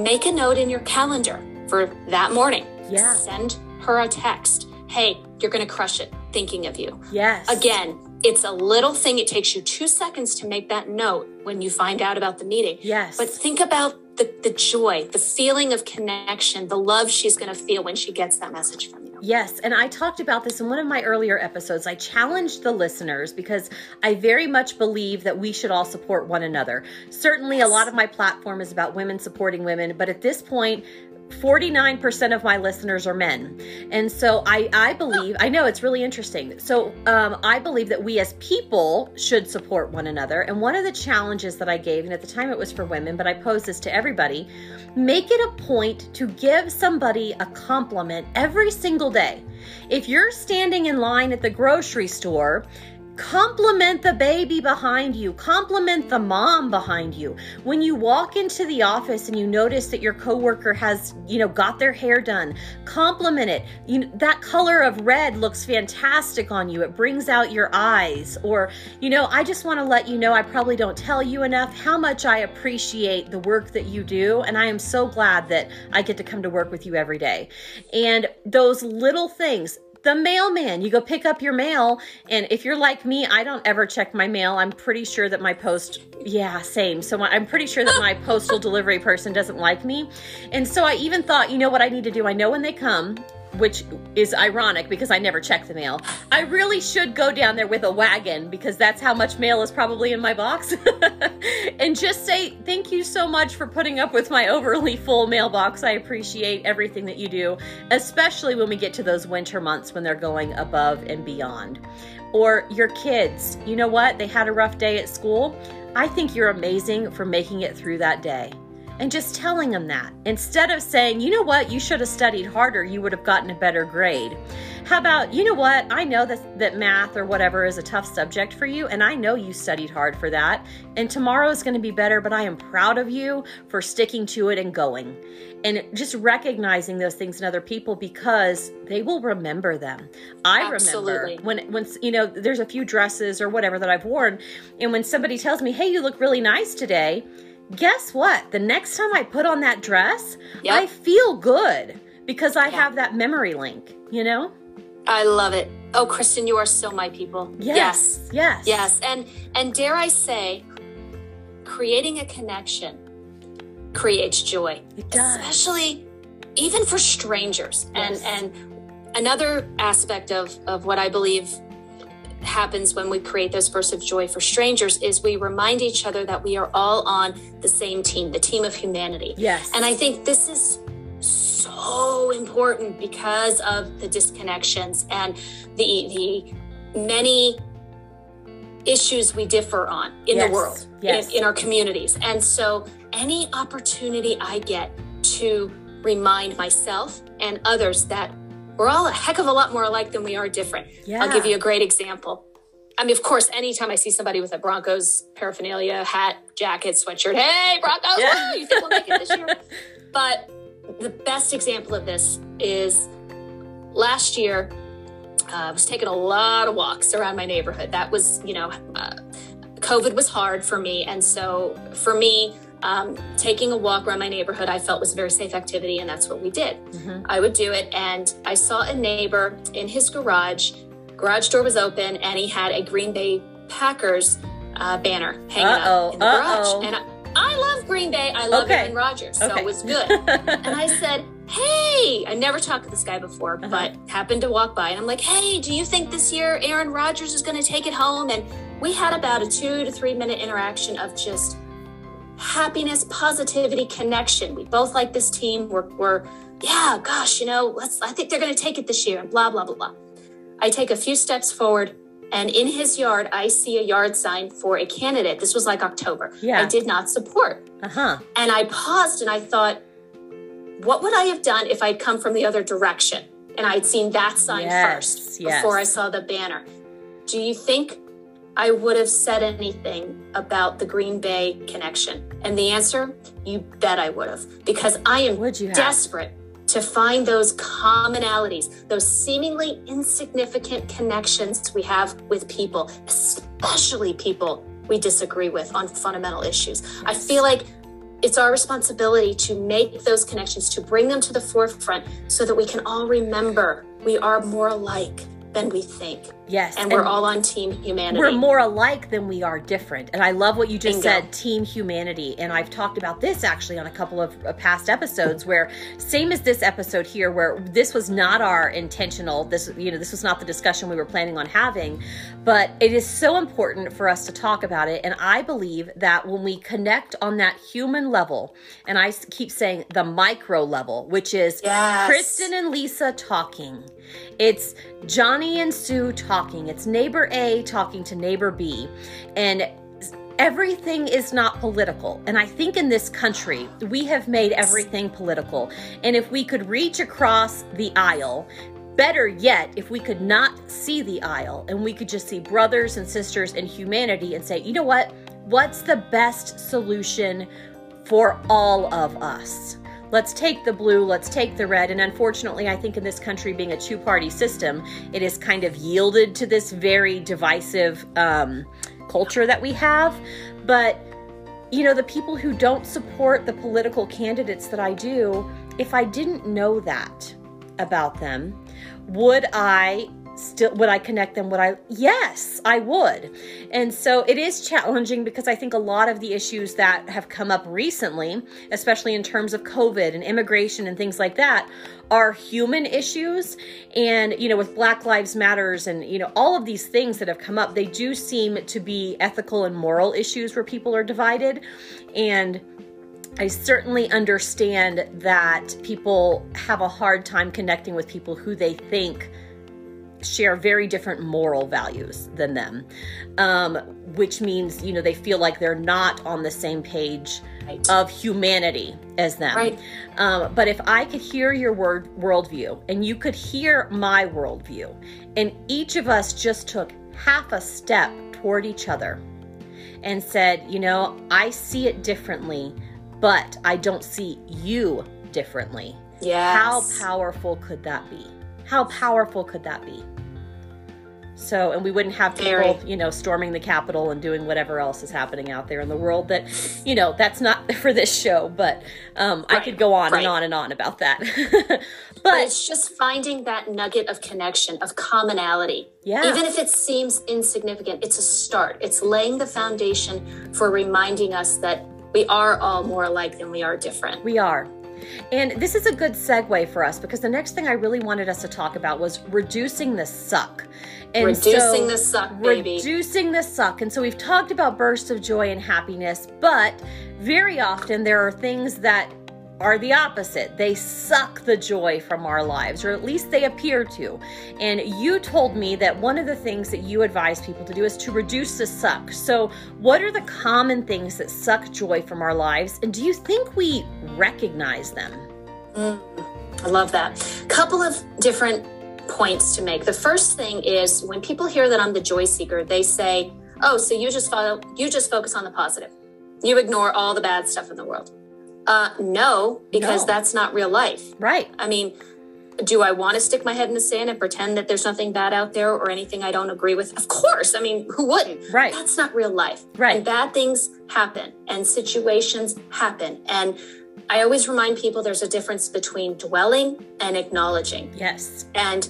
Make a note in your calendar for that morning. Yeah. Send her a text. Hey, you're going to crush it. Thinking of you. yes. Again, it's a little thing. It takes you two seconds to make that note when you find out about the meeting. Yes. But think about the, the joy, the feeling of connection, the love she's going to feel when she gets that message from. Yes, and I talked about this in one of my earlier episodes. I challenged the listeners because I very much believe that we should all support one another. Certainly, a lot of my platform is about women supporting women, but at this point, 49% of my listeners are men. And so I, I believe, I know it's really interesting. So um, I believe that we as people should support one another. And one of the challenges that I gave, and at the time it was for women, but I pose this to everybody make it a point to give somebody a compliment every single day. If you're standing in line at the grocery store, Compliment the baby behind you. Compliment the mom behind you. When you walk into the office and you notice that your coworker has, you know, got their hair done, compliment it. You, that color of red looks fantastic on you. It brings out your eyes. Or, you know, I just want to let you know I probably don't tell you enough how much I appreciate the work that you do. And I am so glad that I get to come to work with you every day. And those little things, the mailman. You go pick up your mail, and if you're like me, I don't ever check my mail. I'm pretty sure that my post, yeah, same. So I'm pretty sure that my postal delivery person doesn't like me. And so I even thought, you know what I need to do? I know when they come, which is ironic because I never check the mail. I really should go down there with a wagon because that's how much mail is probably in my box. and just say, thank you so much for putting up with my overly full mailbox. I appreciate everything that you do, especially when we get to those winter months when they're going above and beyond. Or your kids, you know what? They had a rough day at school. I think you're amazing for making it through that day and just telling them that instead of saying, you know what, you should have studied harder, you would have gotten a better grade. How about, you know what, I know that, that math or whatever is a tough subject for you, and I know you studied hard for that, and tomorrow is going to be better, but I am proud of you for sticking to it and going. And just recognizing those things in other people because they will remember them. I Absolutely. remember when when you know there's a few dresses or whatever that I've worn, and when somebody tells me, "Hey, you look really nice today," guess what? The next time I put on that dress, Yep. I feel good because I Yeah. have that memory link, you know? I love it. Oh, Kristin, you are so my people. Yes. Yes. Yes. Yes. And and dare I say, creating a connection creates joy. It does. Especially even for strangers. Yes. And and another aspect of, of what I believe happens when we create those bursts of joy for strangers is we remind each other that we are all on the same team, the team of humanity. Yes. And I think this is so important because of the disconnections and the the many issues we differ on in Yes. the world, Yes. in, in our communities. And so any opportunity I get to remind myself and others that we're all a heck of a lot more alike than we are different. Yeah. I'll give you a great example. I mean, of course, anytime I see somebody with a Broncos paraphernalia, hat, jacket, sweatshirt, hey, Broncos, Yeah. woo, you think we'll make it this year? But the best example of this is last year, uh, I was taking a lot of walks around my neighborhood. That was, you know, uh, COVID was hard for me. And so for me, um, taking a walk around my neighborhood, I felt was a very safe activity, and that's what we did. Mhm. I would do it, and I saw a neighbor in his garage. Garage door was open, and he had a Green Bay Packers uh, banner hanging Uh-oh, up in the garage. uh-oh. And I, I love Green Bay. I love Okay. Aaron Rodgers, so Okay. it was good. and I said, "Hey, I never talked to this guy before, Uh-huh. but happened to walk by, and I'm like, "Hey, do you think this year Aaron Rodgers is going to take it home?" And we had about a two to three minute interaction of just happiness, positivity, connection. We both like this team. We're, we're yeah, gosh, you know, let's. I think they're going to take it this year, and blah blah blah blah. I take a few steps forward, and in his yard, I see a yard sign for a candidate. This was like October. Yeah. I did not support. Uh huh. And I paused and I thought, what would I have done if I'd come from the other direction and I'd seen that sign Yes, first yes. before I saw the banner? Do you think I would have said anything about the Green Bay connection? And the answer, you bet I would have, because I am Would you desperate to find those commonalities, those seemingly insignificant connections we have with people, especially people we disagree with on fundamental issues. I feel like it's our responsibility to make those connections, to bring them to the forefront so that we can all remember we are more alike than we think. Yes. And, we're all on team humanity. We're more alike than we are different. And I love what you just Bingo. said, team humanity. And I've talked about this actually on a couple of uh, past episodes where same as this episode here where this was not our intentional this you know this was not the discussion we were planning on having, but it is so important for us to talk about it and I believe that when we connect on that human level and I keep saying the micro level, which is Yes. Kristin and Lisa talking. It's Johnny and Sue talking. It's neighbor A talking to neighbor B. And everything is not political. And I think in this country, we have made everything political. And if we could reach across the aisle, better yet, if we could not see the aisle and we could just see brothers and sisters in humanity and say, you know what? What's the best solution for all of us? Let's take the blue, let's take the red. And unfortunately, I think in this country, being a two party system, it has kind of yielded to this very divisive um, culture that we have. But, you know, the people who don't support the political candidates that I do, if I didn't know that about them, would I still would I connect them would I? Yes I would. And so it is challenging because I think a lot of the issues that have come up recently especially in terms of covid and immigration and things like that are human issues. And you know with black lives matters and you know all of these things that have come up they do seem to be ethical and moral issues where people are divided. And I certainly understand that people have a hard time connecting with people who they think share very different moral values than them, um, which means, you know, they feel like they're not on the same page Right. of humanity as them. Right. Um, but if I could hear your word worldview and you could hear my worldview, and each of us just took half a step toward each other and said, you know, I see it differently, but I don't see you differently. Yes. How powerful could that be? How powerful could that be? So, and we wouldn't have people, Very. you know, storming the Capitol and doing whatever else is happening out there in the world that, you know, that's not for this show, but um, I could go on right. and on and on about that. But but it's just finding that nugget of connection, of commonality. Yeah. Even if it seems insignificant, it's a start. It's laying the foundation for reminding us that we are all more alike than we are different. We are. And this is a good segue for us because the next thing I really wanted us to talk about was reducing the suck. And reducing so, the suck, baby. Reducing the suck. And so we've talked about bursts of joy and happiness, but very often there are things that are the opposite. They suck the joy from our lives, or at least they appear to. And you told me that one of the things that you advise people to do is to reduce the suck. So, what are the common things that suck joy from our lives? And do you think we recognize them? Mm, I love that. A Couple of different points to make. The first thing is when people hear that I'm the joy seeker, they say, "Oh, so you just follow you just focus on the positive. You ignore all the bad stuff in the world." Uh, no, because no. that's not real life. Right. I mean, do I want to stick my head in the sand and pretend that there's nothing bad out there or anything I don't agree with? Of course. I mean, who wouldn't? Right. That's not real life. Right. And bad things happen and situations happen. And I always remind people there's a difference between dwelling and acknowledging. Yes. And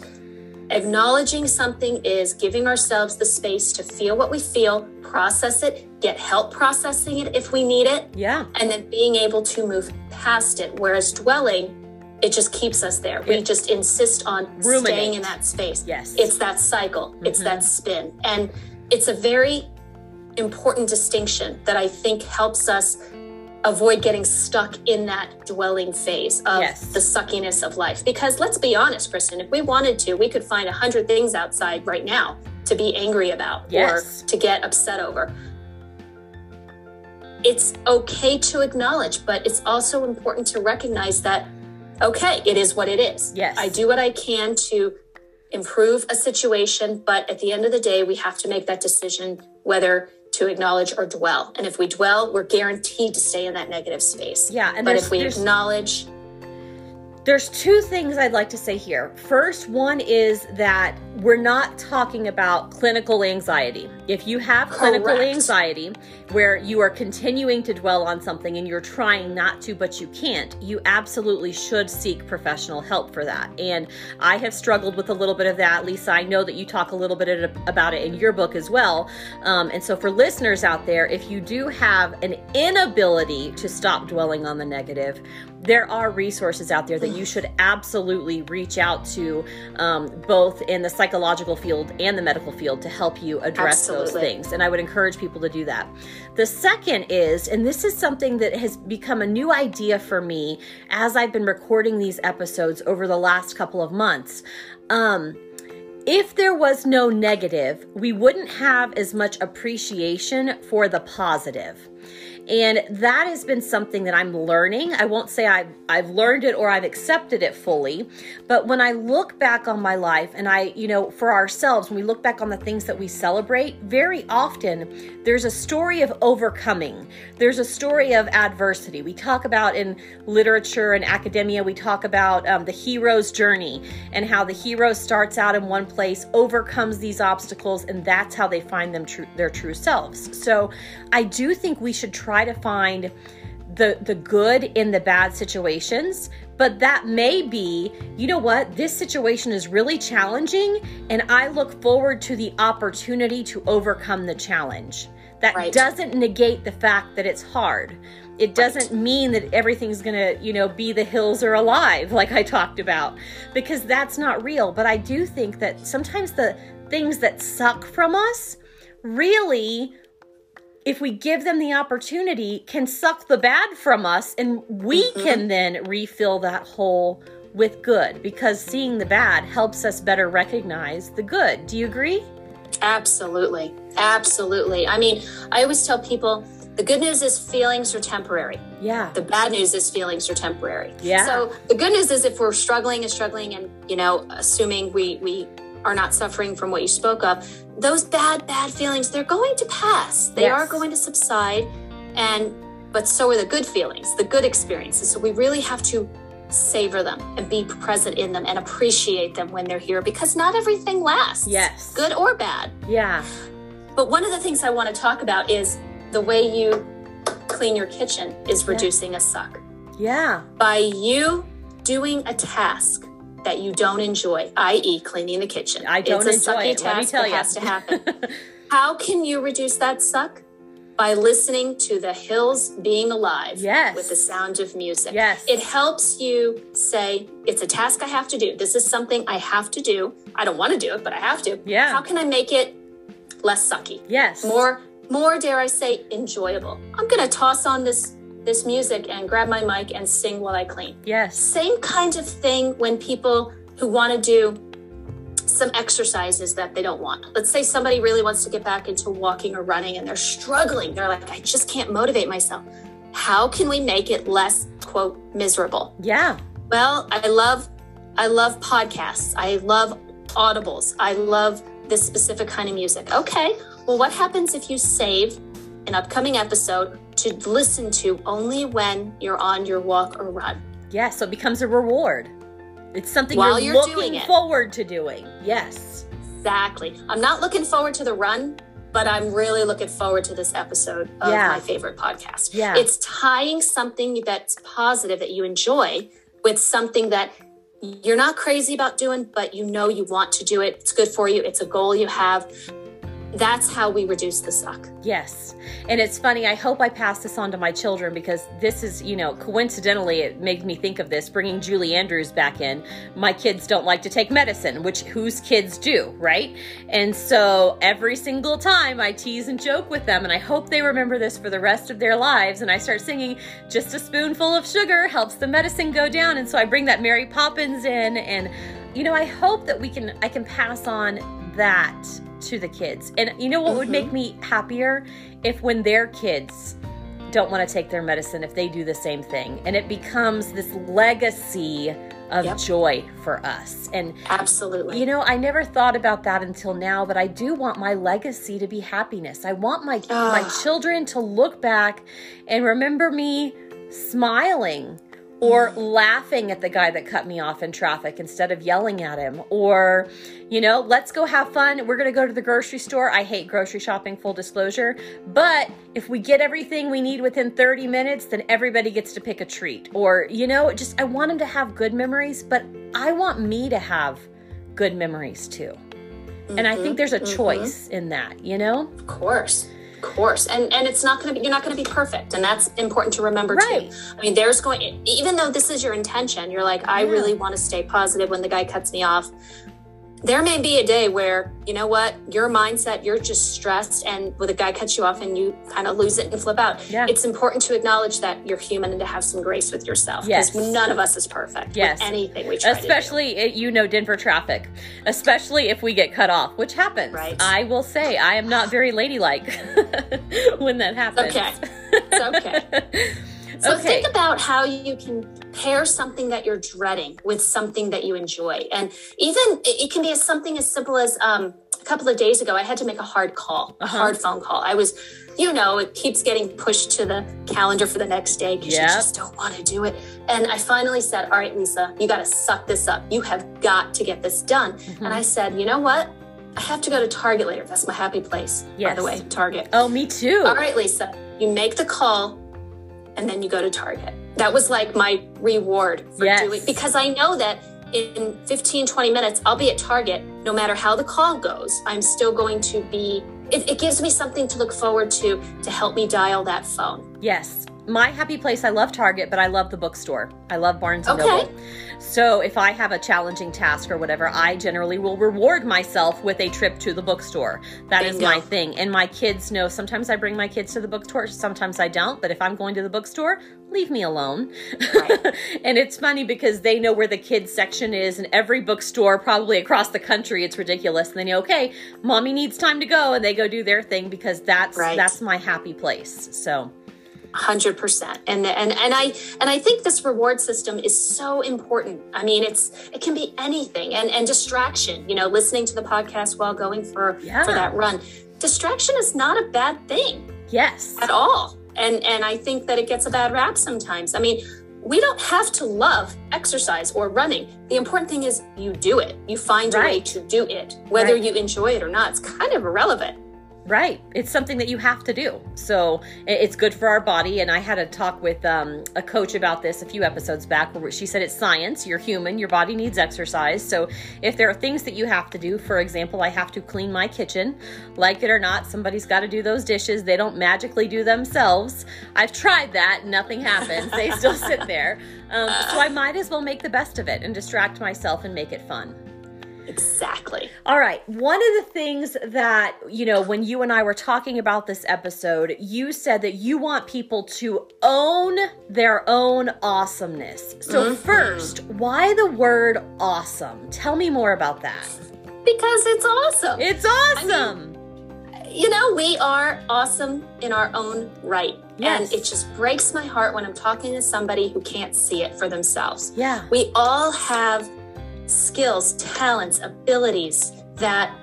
acknowledging something is giving ourselves the space to feel what we feel, process it, get help processing it if we need it. Yeah. And then being able to move past it. Whereas dwelling, it just keeps us there. We just insist on Ruminate. staying in that space. Yes. It's that cycle, mm-hmm. it's that spin. And it's a very important distinction that I think helps us avoid getting stuck in that dwelling phase of yes. the suckiness of life. Because let's be honest, Kristin, if we wanted to, we could find a hundred things outside right now to be angry about yes. or to get upset over. It's okay to acknowledge, but it's also important to recognize that, okay, it is what it is. Yes. I do what I can to improve a situation, but at the end of the day, we have to make that decision whether to acknowledge or dwell. And if we dwell, we're guaranteed to stay in that negative space. Yeah. And but if we acknowledge, there's two things I'd like to say here. First, one is that we're not talking about clinical anxiety. If you have clinical Correct. anxiety where you are continuing to dwell on something and you're trying not to, but you can't, you absolutely should seek professional help for that. And I have struggled with a little bit of that. Lisa, I know that you talk a little bit about it in your book as well. Um, and so, for listeners out there, if you do have an inability to stop dwelling on the negative, there are resources out there that you should absolutely reach out to um, both in the psychological field and the medical field to help you address absolutely. those things. And I would encourage people to do that. The second is, and this is something that has become a new idea for me as I've been recording these episodes over the last couple of months. Um, if there was no negative, we wouldn't have as much appreciation for the positive. And that has been something that I'm learning. I won't say I've, I've learned it or I've accepted it fully, but when I look back on my life and I, you know, for ourselves, when we look back on the things that we celebrate, very often there's a story of overcoming. There's a story of adversity. We talk about in literature and academia, we talk about um, the hero's journey and how the hero starts out in one place, overcomes these obstacles, and that's how they find them their true selves. So I do think we should try to find the the good in the bad situations but that may be you know what this situation is really challenging and i look forward to the opportunity to overcome the challenge that right. doesn't negate the fact that it's hard it doesn't right. mean that everything's going to you know be the hills are alive like i talked about because that's not real but i do think that sometimes the things that suck from us really if we give them the opportunity, can suck the bad from us and we mm-hmm. can then refill that hole with good because seeing the bad helps us better recognize the good. Do you agree? Absolutely. Absolutely. I mean, I always tell people the good news is feelings are temporary. Yeah. The bad news is feelings are temporary. Yeah. So the good news is if we're struggling and struggling and, you know, assuming we we are not suffering from what you spoke of, those bad, bad feelings, they're going to pass. They yes. are going to subside. And, but so are the good feelings, the good experiences. So we really have to savor them and be present in them and appreciate them when they're here because not everything lasts. Yes. Good or bad. Yeah. But one of the things I want to talk about is the way you clean your kitchen is reducing yeah. a suck. Yeah. By you doing a task that you don't enjoy, i.e., cleaning the kitchen. I don't it's a enjoy it. Task Let me tell you. has to happen. How can you reduce that suck? by listening to the hills being alive Yes. with the sound of music. Yes. It helps you say, it's a task I have to do. This is something I have to do. I don't want to do it, but I have to. Yeah. How can I make it less sucky? Yes. More, more, dare I say, enjoyable. I'm going to toss on this this music and grab my mic and sing while I clean. Yes. Same kind of thing when people who want to do some exercises that they don't want. Let's say somebody really wants to get back into walking or running and they're struggling. They're like, I just can't motivate myself. How can we make it less, quote, miserable? Yeah. Well, I love I love podcasts. I love audibles. I love this specific kind of music. Okay. Well, what happens if you save an upcoming episode to listen to only when you're on your walk or run? Yeah. So it becomes a reward. It's something While you're, you're looking forward to doing. Yes. Exactly. I'm not looking forward to the run, but I'm really looking forward to this episode of Yeah. my favorite podcast. Yeah. It's tying something that's positive that you enjoy with something that you're not crazy about doing, but you know you want to do it. It's good for you. It's a goal you have. That's how we reduce the suck. Yes. And it's funny, I hope I pass this on to my children because this is, you know, coincidentally, it made me think of this bringing Julie Andrews back in. My kids don't like to take medicine, which whose kids do, right? And so every single time I tease and joke with them, and I hope they remember this for the rest of their lives. And I start singing, just a spoonful of sugar helps the medicine go down. And so I bring that Mary Poppins in. And, you know, I hope that we can, I can pass on that to the kids. And you know what would make me happier if when their kids don't want to take their medicine if they do the same thing and it becomes this legacy of Yep. joy for us. And Absolutely. you know, I never thought about that until now, but I do want my legacy to be happiness. I want my my Ah. children to look back and remember me smiling or laughing at the guy that cut me off in traffic instead of yelling at him or you know let's go have fun. We're going to go to the grocery store. I hate grocery shopping full disclosure. But if we get everything we need within 30 minutes then everybody gets to pick a treat. Or you know just i want them to have good memories but i want me to have good memories too. And i think mm-hmm, there's a mm-hmm. choice in that you know? Of course. Of course. And and it's not gonna be you're not gonna be perfect. And that's important to remember Right. too. I mean, there's going even though this is your intention, you're like, I Yeah. really want to stay positive when the guy cuts me off. There may be a day where, you know what, your mindset, you're just stressed and when a guy cuts you off and you kind of lose it and flip out. Yeah. It's important to acknowledge that you're human and to have some grace with yourself. Yes. Because none of us is perfect. Yes. With anything we try to do. especially uh, you know denver traffic especially if we get cut off which happens Right. i will say i am not very ladylike when that happens Okay. It's okay. So Okay. think about how you can pair something that you're dreading with something that you enjoy. And even it can be as something as simple as um, a couple of days ago, I had to make a hard call, a Uh-huh. hard phone call. I was, you know, it keeps getting pushed to the calendar for the next day because Yep. you just don't want to do it. And I finally said, All right, Lisa, you got to suck this up. You have got to get this done. Mm-hmm. And I said, You know what? I have to go to Target later. That's my happy place, by the way, Target. oh me too All right, Lisa, you make the call and then you go to Target. That was like my reward for Yes. doing because I know that in 15, 20 minutes, I'll be at Target. No matter how the call goes, I'm still going to be, it, it gives me something to look forward to to help me dial that phone. yes my happy place i love target but i love the bookstore i love barnes and Okay. noble so if i have a challenging task or whatever i generally will reward myself with a trip to the bookstore That is Bingo. my thing and my kids know sometimes i bring my kids to the bookstore sometimes i don't but if i'm going to the bookstore leave me alone Right. and it's funny because they know where the kids section is in every bookstore probably across the country it's ridiculous and they know okay mommy needs time to go and they go do their thing because that's Right. that's my happy place so hundred percent. And and and I and I think this reward system is so important. I mean, it's it can be anything and and distraction. You know, listening to the podcast while going for Yeah. for that run. Distraction is not a bad thing. yes at all. And and I think that it gets a bad rap sometimes. I mean, we don't have to love exercise or running. The important thing is you do it. You find a way to do it. Whether Right. you enjoy it or not, it's kind of irrelevant. Right. It's something that you have to do. So it's good for our body. And I had a talk with um, a coach about this a few episodes back where she said it's science. You're human. Your body needs exercise. So if there are things that you have to do, for example, I have to clean my kitchen. Like it or not, somebody's got to do those dishes. They don't magically do themselves. I've tried that. Nothing happens. They still sit there. Um, so I might as well make the best of it and distract myself and make it fun. Exactly. All right. One of the things that, you know, when you and I were talking about this episode, you said that you want people to own their own awesomeness. So, mm-hmm. first, why the word awesome? Tell me more about that. Because it's awesome. It's awesome. you know, we are awesome in our own right. Yes. And it just breaks my heart when I'm talking to somebody who can't see it for themselves. yeah. We all have skills, talents, abilities that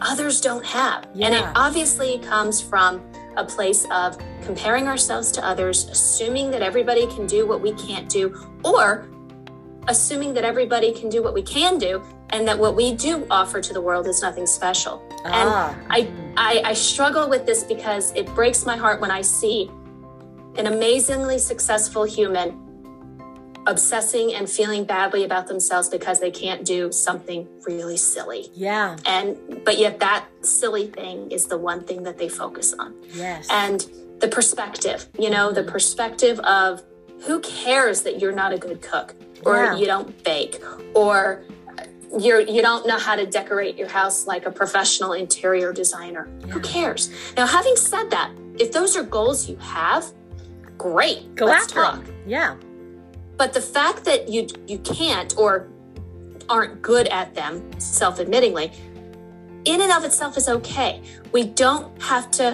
others don't have. And it obviously comes from a place of comparing ourselves to others, assuming that everybody can do what we can't do, or assuming that everybody can do what we can do and that what we do offer to the world is nothing special. Ah. And I, I, I struggle with this because it breaks my heart when I see an amazingly successful human obsessing and feeling badly about themselves because they can't do something really silly. Yeah. And but yet that silly thing is the one thing that they focus on. Yes. And the perspective, you know, the perspective of who cares that you're not a good cook or Yeah. you don't bake or you're you don't know how to decorate your house like a professional interior designer. Who cares? Now, having said that, if those are goals you have, great. Go let's after talk. it. Yeah. But the fact that you you can't or aren't good at them, self-admittingly, in and of itself is okay. We don't have to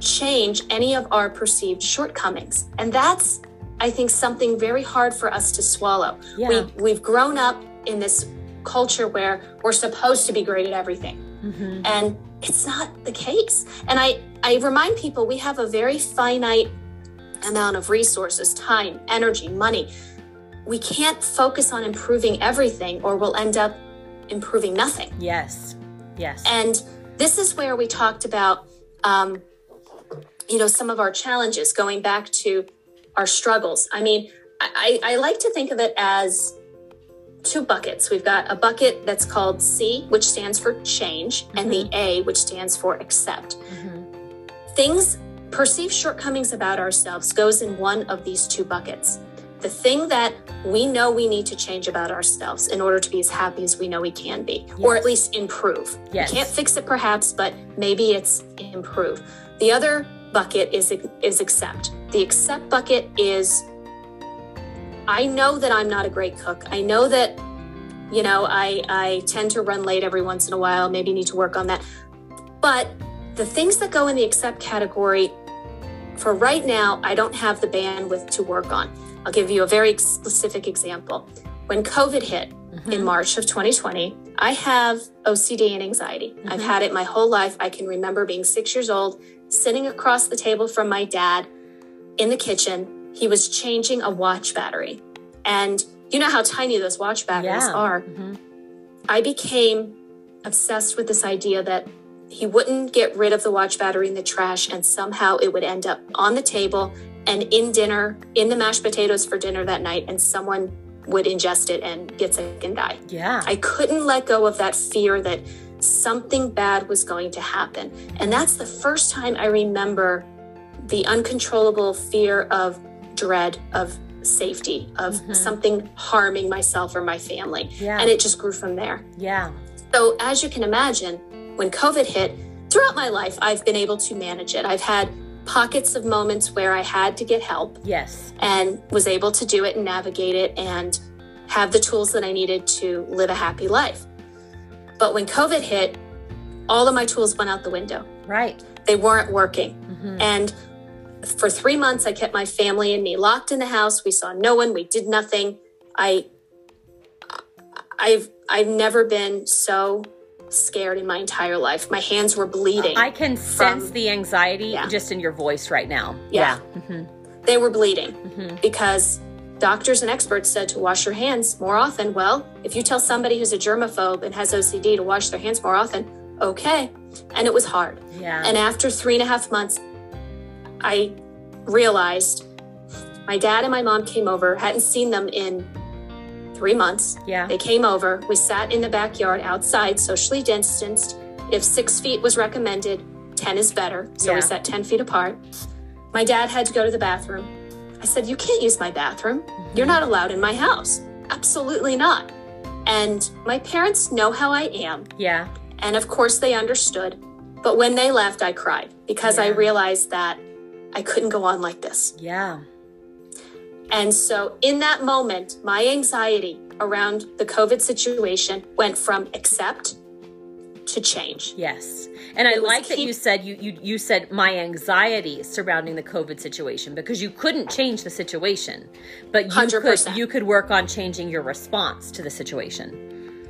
change any of our perceived shortcomings. And that's I think something very hard for us to swallow. Yeah. We we've grown up in this culture where we're supposed to be great at everything hmm and it's not the case and i i remind people we have a very finite amount of resources time energy money we can't focus on improving everything or we'll end up improving nothing Yes. Yes. and this is where we talked about um, you know some of our challenges going back to our struggles i mean I, I like to think of it as two buckets we've got a bucket that's called c which stands for change and the a which stands for accept Mhm. things perceived shortcomings about ourselves goes in one of these two buckets. The thing that we know we need to change about ourselves in order to be as happy as we know we can be or at least improve. Yes. we can't fix it perhaps but maybe it's improve the other bucket is is accept. The accept bucket is i know that i'm not a great cook. I know that you know i i tend to run late every once in a while maybe need to work on that. But the things that go in the accept category for right now i don't have the bandwidth to work on. I'll give you a very specific example. When covid hit in march of 2020 i have ocd and anxiety. I've had it my whole life. I can remember being six years old sitting across the table from my dad in the kitchen. He was changing a watch battery. And you know how tiny those watch batteries Yeah. are? Mhm. I became obsessed with this idea that he wouldn't get rid of the watch battery in the trash and somehow it would end up on the table and in dinner, in the mashed potatoes for dinner that night, and someone would ingest it and get sick and die. Yeah. I couldn't let go of that fear that something bad was going to happen. And that's the first time I remember the uncontrollable fear of dread, of safety, of Mhm. something harming myself or my family. Yeah. And it just grew from there. yeah. So, as you can imagine, when COVID hit, throughout my life, I've been able to manage it. I've had pockets of moments where I had to get help Yes. and was able to do it and navigate it and have the tools that I needed to live a happy life. But when COVID hit, all of my tools went out the window. Right. They weren't working. Mhm. And for three months, I kept my family and me locked in the house. We saw no one. We did nothing. I, I've, I've never been so scared in my entire life. My hands were bleeding. I can sense from- the anxiety Yeah. just in your voice right now. Yeah. Mhm. they were bleeding Mhm. because doctors and experts said to wash your hands more often. Well, if you tell somebody who's a germaphobe and has OCD to wash their hands more often, okay. And it was hard. Yeah. And after three and a half months, I realized my dad and my mom came over, hadn't seen them in three months. yeah. They came over. We sat in the backyard outside, socially distanced. If six feet was recommended, 10 is better. So Yeah. we sat 10 feet apart. My dad had to go to the bathroom. I said, You can't use my bathroom. Mm-hmm. You're not allowed in my house. Absolutely not. And my parents know how I am. yeah. And of course, they understood. But when they left, I cried because I realized that I couldn't go on like this. Yeah. And so, in that moment, my anxiety around the COVID situation went from accept to change. Yes. And I It was like that keep- you said you, you you said my anxiety surrounding the COVID situation because you couldn't change the situation, but you could 100%. you could work on changing your response to the situation.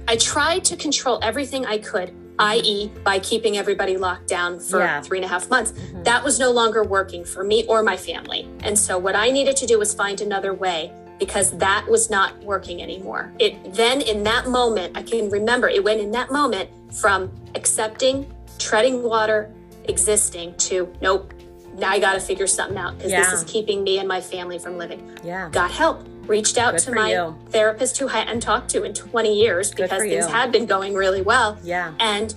I tried to control everything I could, i.e., by keeping everybody locked down for Yeah. three and a half months. Mm-hmm. That was no longer working for me or my family. And so, what I needed to do was find another way because that was not working anymore. It then, in that moment, I can remember it went in that moment from accepting, treading water, existing to nope, now I got to figure something out because this is keeping me and my family from living Yeah. got help reached out Good to my you. therapist who I hadn't talked to in 20 years because things had been going really well Yeah. and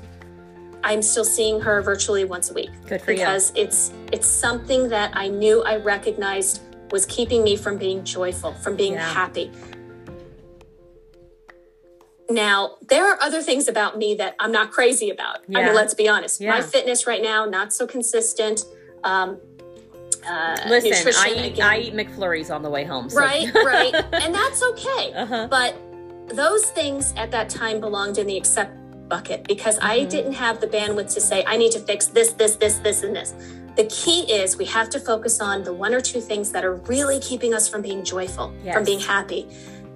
I'm still seeing her virtually once a week Good for you. because it's it's something that I knew I recognized was keeping me from being joyful from being Yeah. happy now there are other things about me that I'm not crazy about I mean let's be honest Yeah. my fitness right now not so consistent um uh, Listen, I eat again, I eat McFlurries on the way home. so- right right and that's okay Uh-huh. but those things at that time belonged in the accept bucket because i Mm-hmm. didn't have the bandwidth to say i need to fix this this this this and this the key is we have to focus on the one or two things that are really keeping us from being joyful Yes. from being happy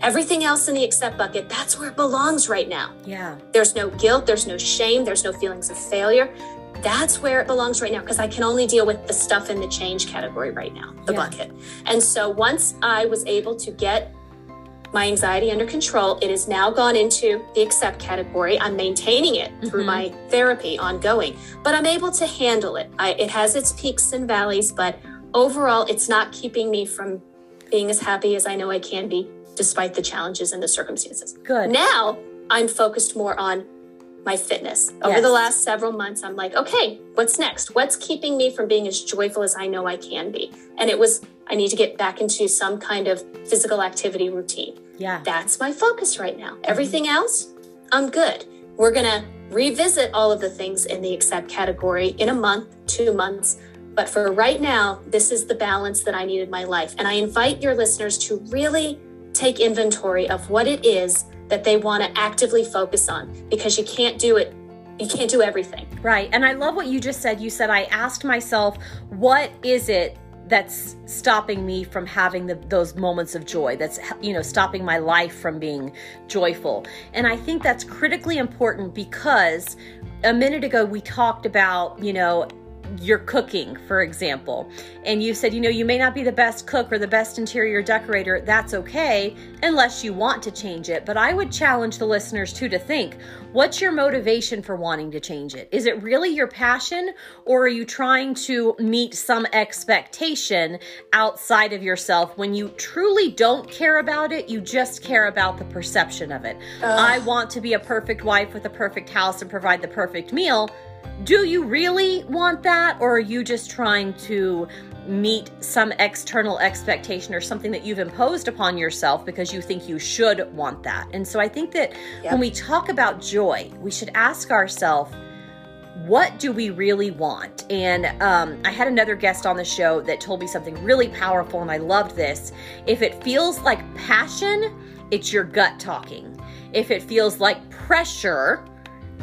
everything else in the accept bucket that's where it belongs right now Yeah. there's no guilt, there's no shame, there's no feelings of failure. That's where it belongs right now because I can only deal with the stuff in the change category right now, the Yeah. bucket. And so once I was able to get my anxiety under control, it has now gone into the accept category. I'm maintaining it through Mhm. my therapy ongoing, but I'm able to handle it. I, it has its peaks and valleys, but overall, it's not keeping me from being as happy as I know I can be despite the challenges and the circumstances. Good. Now I'm focused more on my fitness. Over Yes. the last several months, I'm like, okay, what's next? What's keeping me from being as joyful as I know I can be? And it was, I need to get back into some kind of physical activity routine. Yeah. That's my focus right now. Everything else, I'm good. We're going to revisit all of the things in the accept category in a month, two months. But for right now, this is the balance that I need in my life. And I invite your listeners to really take inventory of what it is that they want to actively focus on because you can't do it, you can't do everything. Right. And I love what you just said. You said, I asked myself, what is it that's stopping me from having the, those moments of joy? That's, you know, stopping my life from being joyful. And I think that's critically important because a minute ago we talked about, you know, your cooking, for example, and you said, you know, you may not be the best cook or the best interior decorator. That's okay, unless you want to change it. But I would challenge the listeners too to think what's your motivation for wanting to change it? Is it really your passion, or are you trying to meet some expectation outside of yourself when you truly don't care about it? You just care about the perception of it. I want to be a perfect wife with a perfect house and provide the perfect meal. Do you really want that, or are you just trying to meet some external expectation or something that you've imposed upon yourself because you think you should want that? And so I think that when we talk about joy, we should ask ourselves, what do we really want? And um, I had another guest on the show that told me something really powerful, and I loved this. If it feels like passion, it's your gut talking. If it feels like pressure,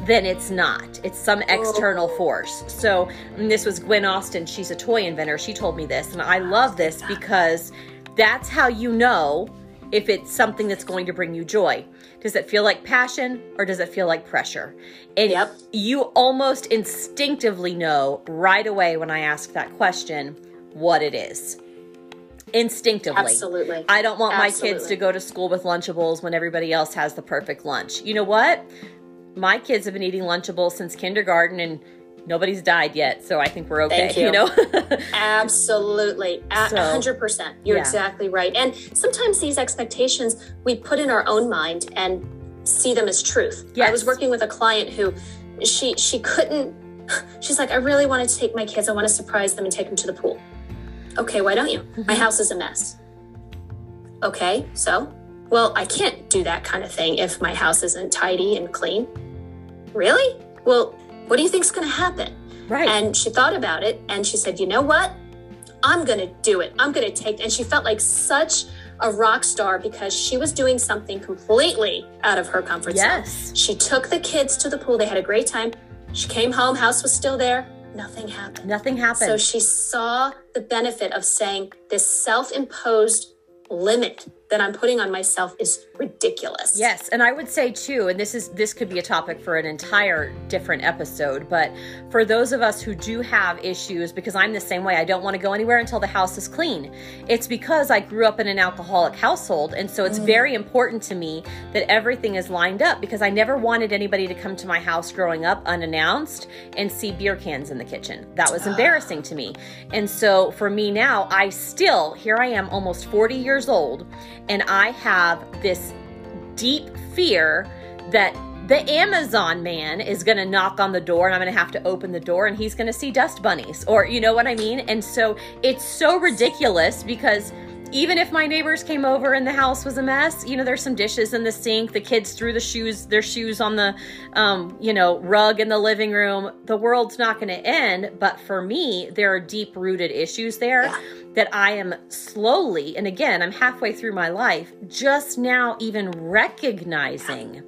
then it's not. It's some oh. external force. So, and this was Gwen Austin. She's a toy inventor. She told me this, and I love this because that's how you know if it's something that's going to bring you joy. Does it feel like passion or does it feel like pressure? And Yep. you almost instinctively know right away when I ask that question what it is. Instinctively. Absolutely. I don't want my kids to go to school with Lunchables when everybody else has the perfect lunch. You know what? My kids have been eating Lunchables since kindergarten and nobody's died yet. So I think we're okay. Thank you. you know? Absolutely. A So, 100%. You're yeah. exactly right. And sometimes these expectations we put in our own mind and see them as truth. I was working with a client who she she couldn't she's like I really want to take my kids. I want to surprise them and take them to the pool. Okay, why don't you? Mm-hmm. My house is a mess. Okay, so well, I can't do that kind of thing if my house isn't tidy and clean. Really? Well, what do you think's going to happen? right. And she thought about it and she said, you know what? I'm going to do it. I'm going to take, and she felt like such a rock star because she was doing something completely out of her comfort Yes. zone. She took the kids to the pool. They had a great time. She came home, house was still there. Nothing happened. Nothing happened. So she saw the benefit of saying this self imposed limit that I'm putting on myself is ridiculous. Yes, and I would say too, and this is this could be a topic for an entire different episode, but for those of us who do have issues, because I'm the same way, I don't want to go anywhere until the house is clean. It's because I grew up in an alcoholic household, and so it's mm. very important to me that everything is lined up because I never wanted anybody to come to my house growing up unannounced and see beer cans in the kitchen. That was ah. embarrassing to me. And so for me now, I still, here I am almost 40 years old, and I have this deep fear that the Amazon man is going to knock on the door and I'm going to have to open the door and he's going to see dust bunnies or you know what I mean? And so it's so ridiculous because even if my neighbors came over and the house was a mess, you know, there's some dishes in the sink, the kids threw the shoes, their shoes on the, um, you know, rug in the living room. The world's not going to end. But for me, there are deep rooted issues there Yeah. That I am slowly, and again, I'm halfway through my life, just now even recognizing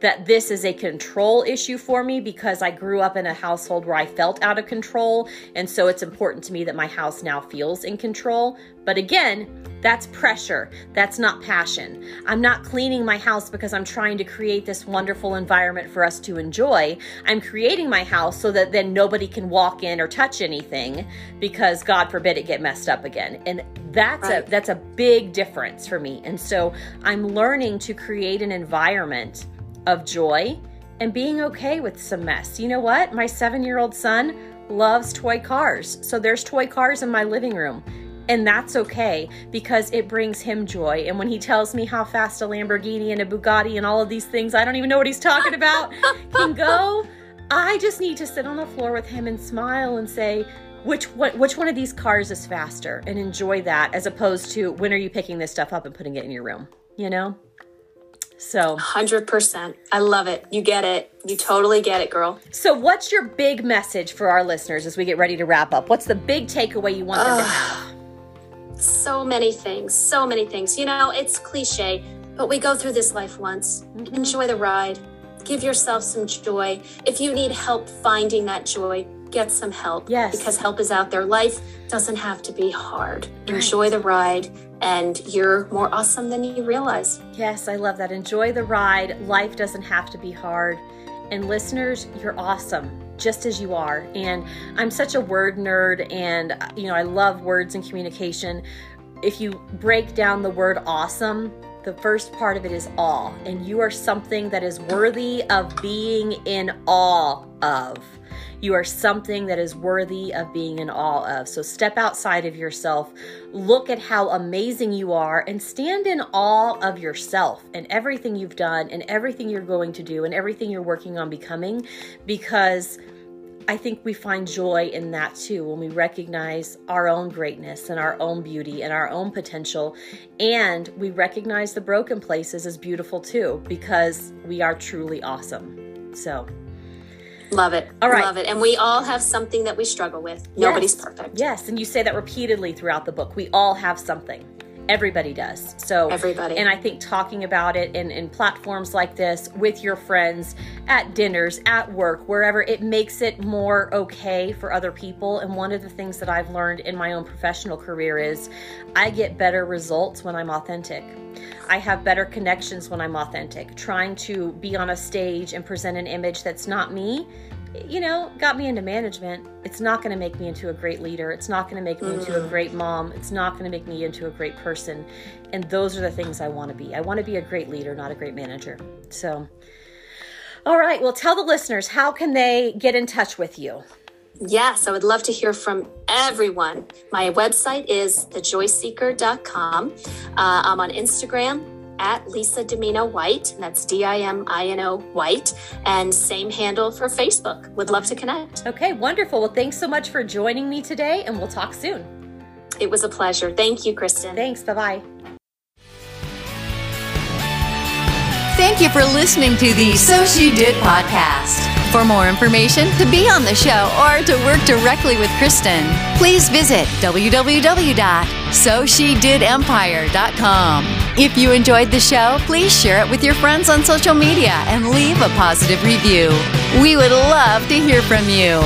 that this is a control issue for me because I grew up in a household where I felt out of control. And so it's important to me that my house now feels in control. But again, that's pressure. That's not passion. I'm not cleaning my house because I'm trying to create this wonderful environment for us to enjoy. I'm creating my house so that then nobody can walk in or touch anything because God forbid it get messed up again. And that's Right. a that's a big difference for me. And so I'm learning to create an environment of joy and being okay with some mess. You know what? My 7-year-old son loves toy cars. So there's toy cars in my living room. And that's okay because it brings him joy. And when he tells me how fast a Lamborghini and a Bugatti and all of these things, I don't even know what he's talking about, can go. I just need to sit on the floor with him and smile and say, which one, which one of these cars is faster and enjoy that as opposed to when are you picking this stuff up and putting it in your room, you know? So, 100%. I love it. You get it. You totally get it, girl. so what's your big message for our listeners as we get ready to wrap up? What's the big takeaway you want them to have? So many things, so many things. You know, it's cliche, but we go through this life once. Mm-hmm. Enjoy the ride. Give yourself some joy. If you need help finding that joy, get some help. Yes. Because help is out there. Life doesn't have to be hard. Enjoy the ride, and you're more awesome than you realize. Yes, I love that. Enjoy the ride. Life doesn't have to be hard. And listeners, you're awesome just as you are. And I'm such a word nerd and you know, I love words and communication. If you break down the word awesome, the first part of it is awe, and you are something that is worthy of being in awe of. You are something that is worthy of being in awe of. So step outside of yourself, look at how amazing you are, and stand in awe of yourself and everything you've done, and everything you're going to do, and everything you're working on becoming. Because I think we find joy in that too when we recognize our own greatness and our own beauty and our own potential. And we recognize the broken places as beautiful too because we are truly awesome. So, Love it. All right. Love it. And we all have something that we struggle with. Nobody's perfect. Yes, and you say that repeatedly throughout the book. We all have something. Everybody does. So Everybody. And I think talking about it in, in platforms like this with your friends, at dinners, at work, wherever, it makes it more okay for other people. And one of the things that I've learned in my own professional career is I get better results when I'm authentic. I have better connections when I'm authentic. Trying to be on a stage and present an image that's not me, you know, got me into management. It's not going to make me into a great leader. It's not going to make me into a great mom. It's not going to make me into a great person. And those are the things I want to be. I want to be a great leader, not a great manager. So, All right. Well, tell the listeners how can they get in touch with you? Yes, I would love to hear from everyone. My website is thejoyseeker.com. Uh, I'm on Instagram at Lisa Dimino White. That's D I M I N O White. And same handle for Facebook. Would love to connect. Okay, wonderful. Well, thanks so much for joining me today, and we'll talk soon. It was a pleasure. Thank you, Kristin. Thanks. Bye bye. Thank you for listening to the So She Did podcast. For more information, to be on the show, or to work directly with Kristin, please visit www.soshedidempire.com. If you enjoyed the show, please share it with your friends on social media and leave a positive review. We would love to hear from you.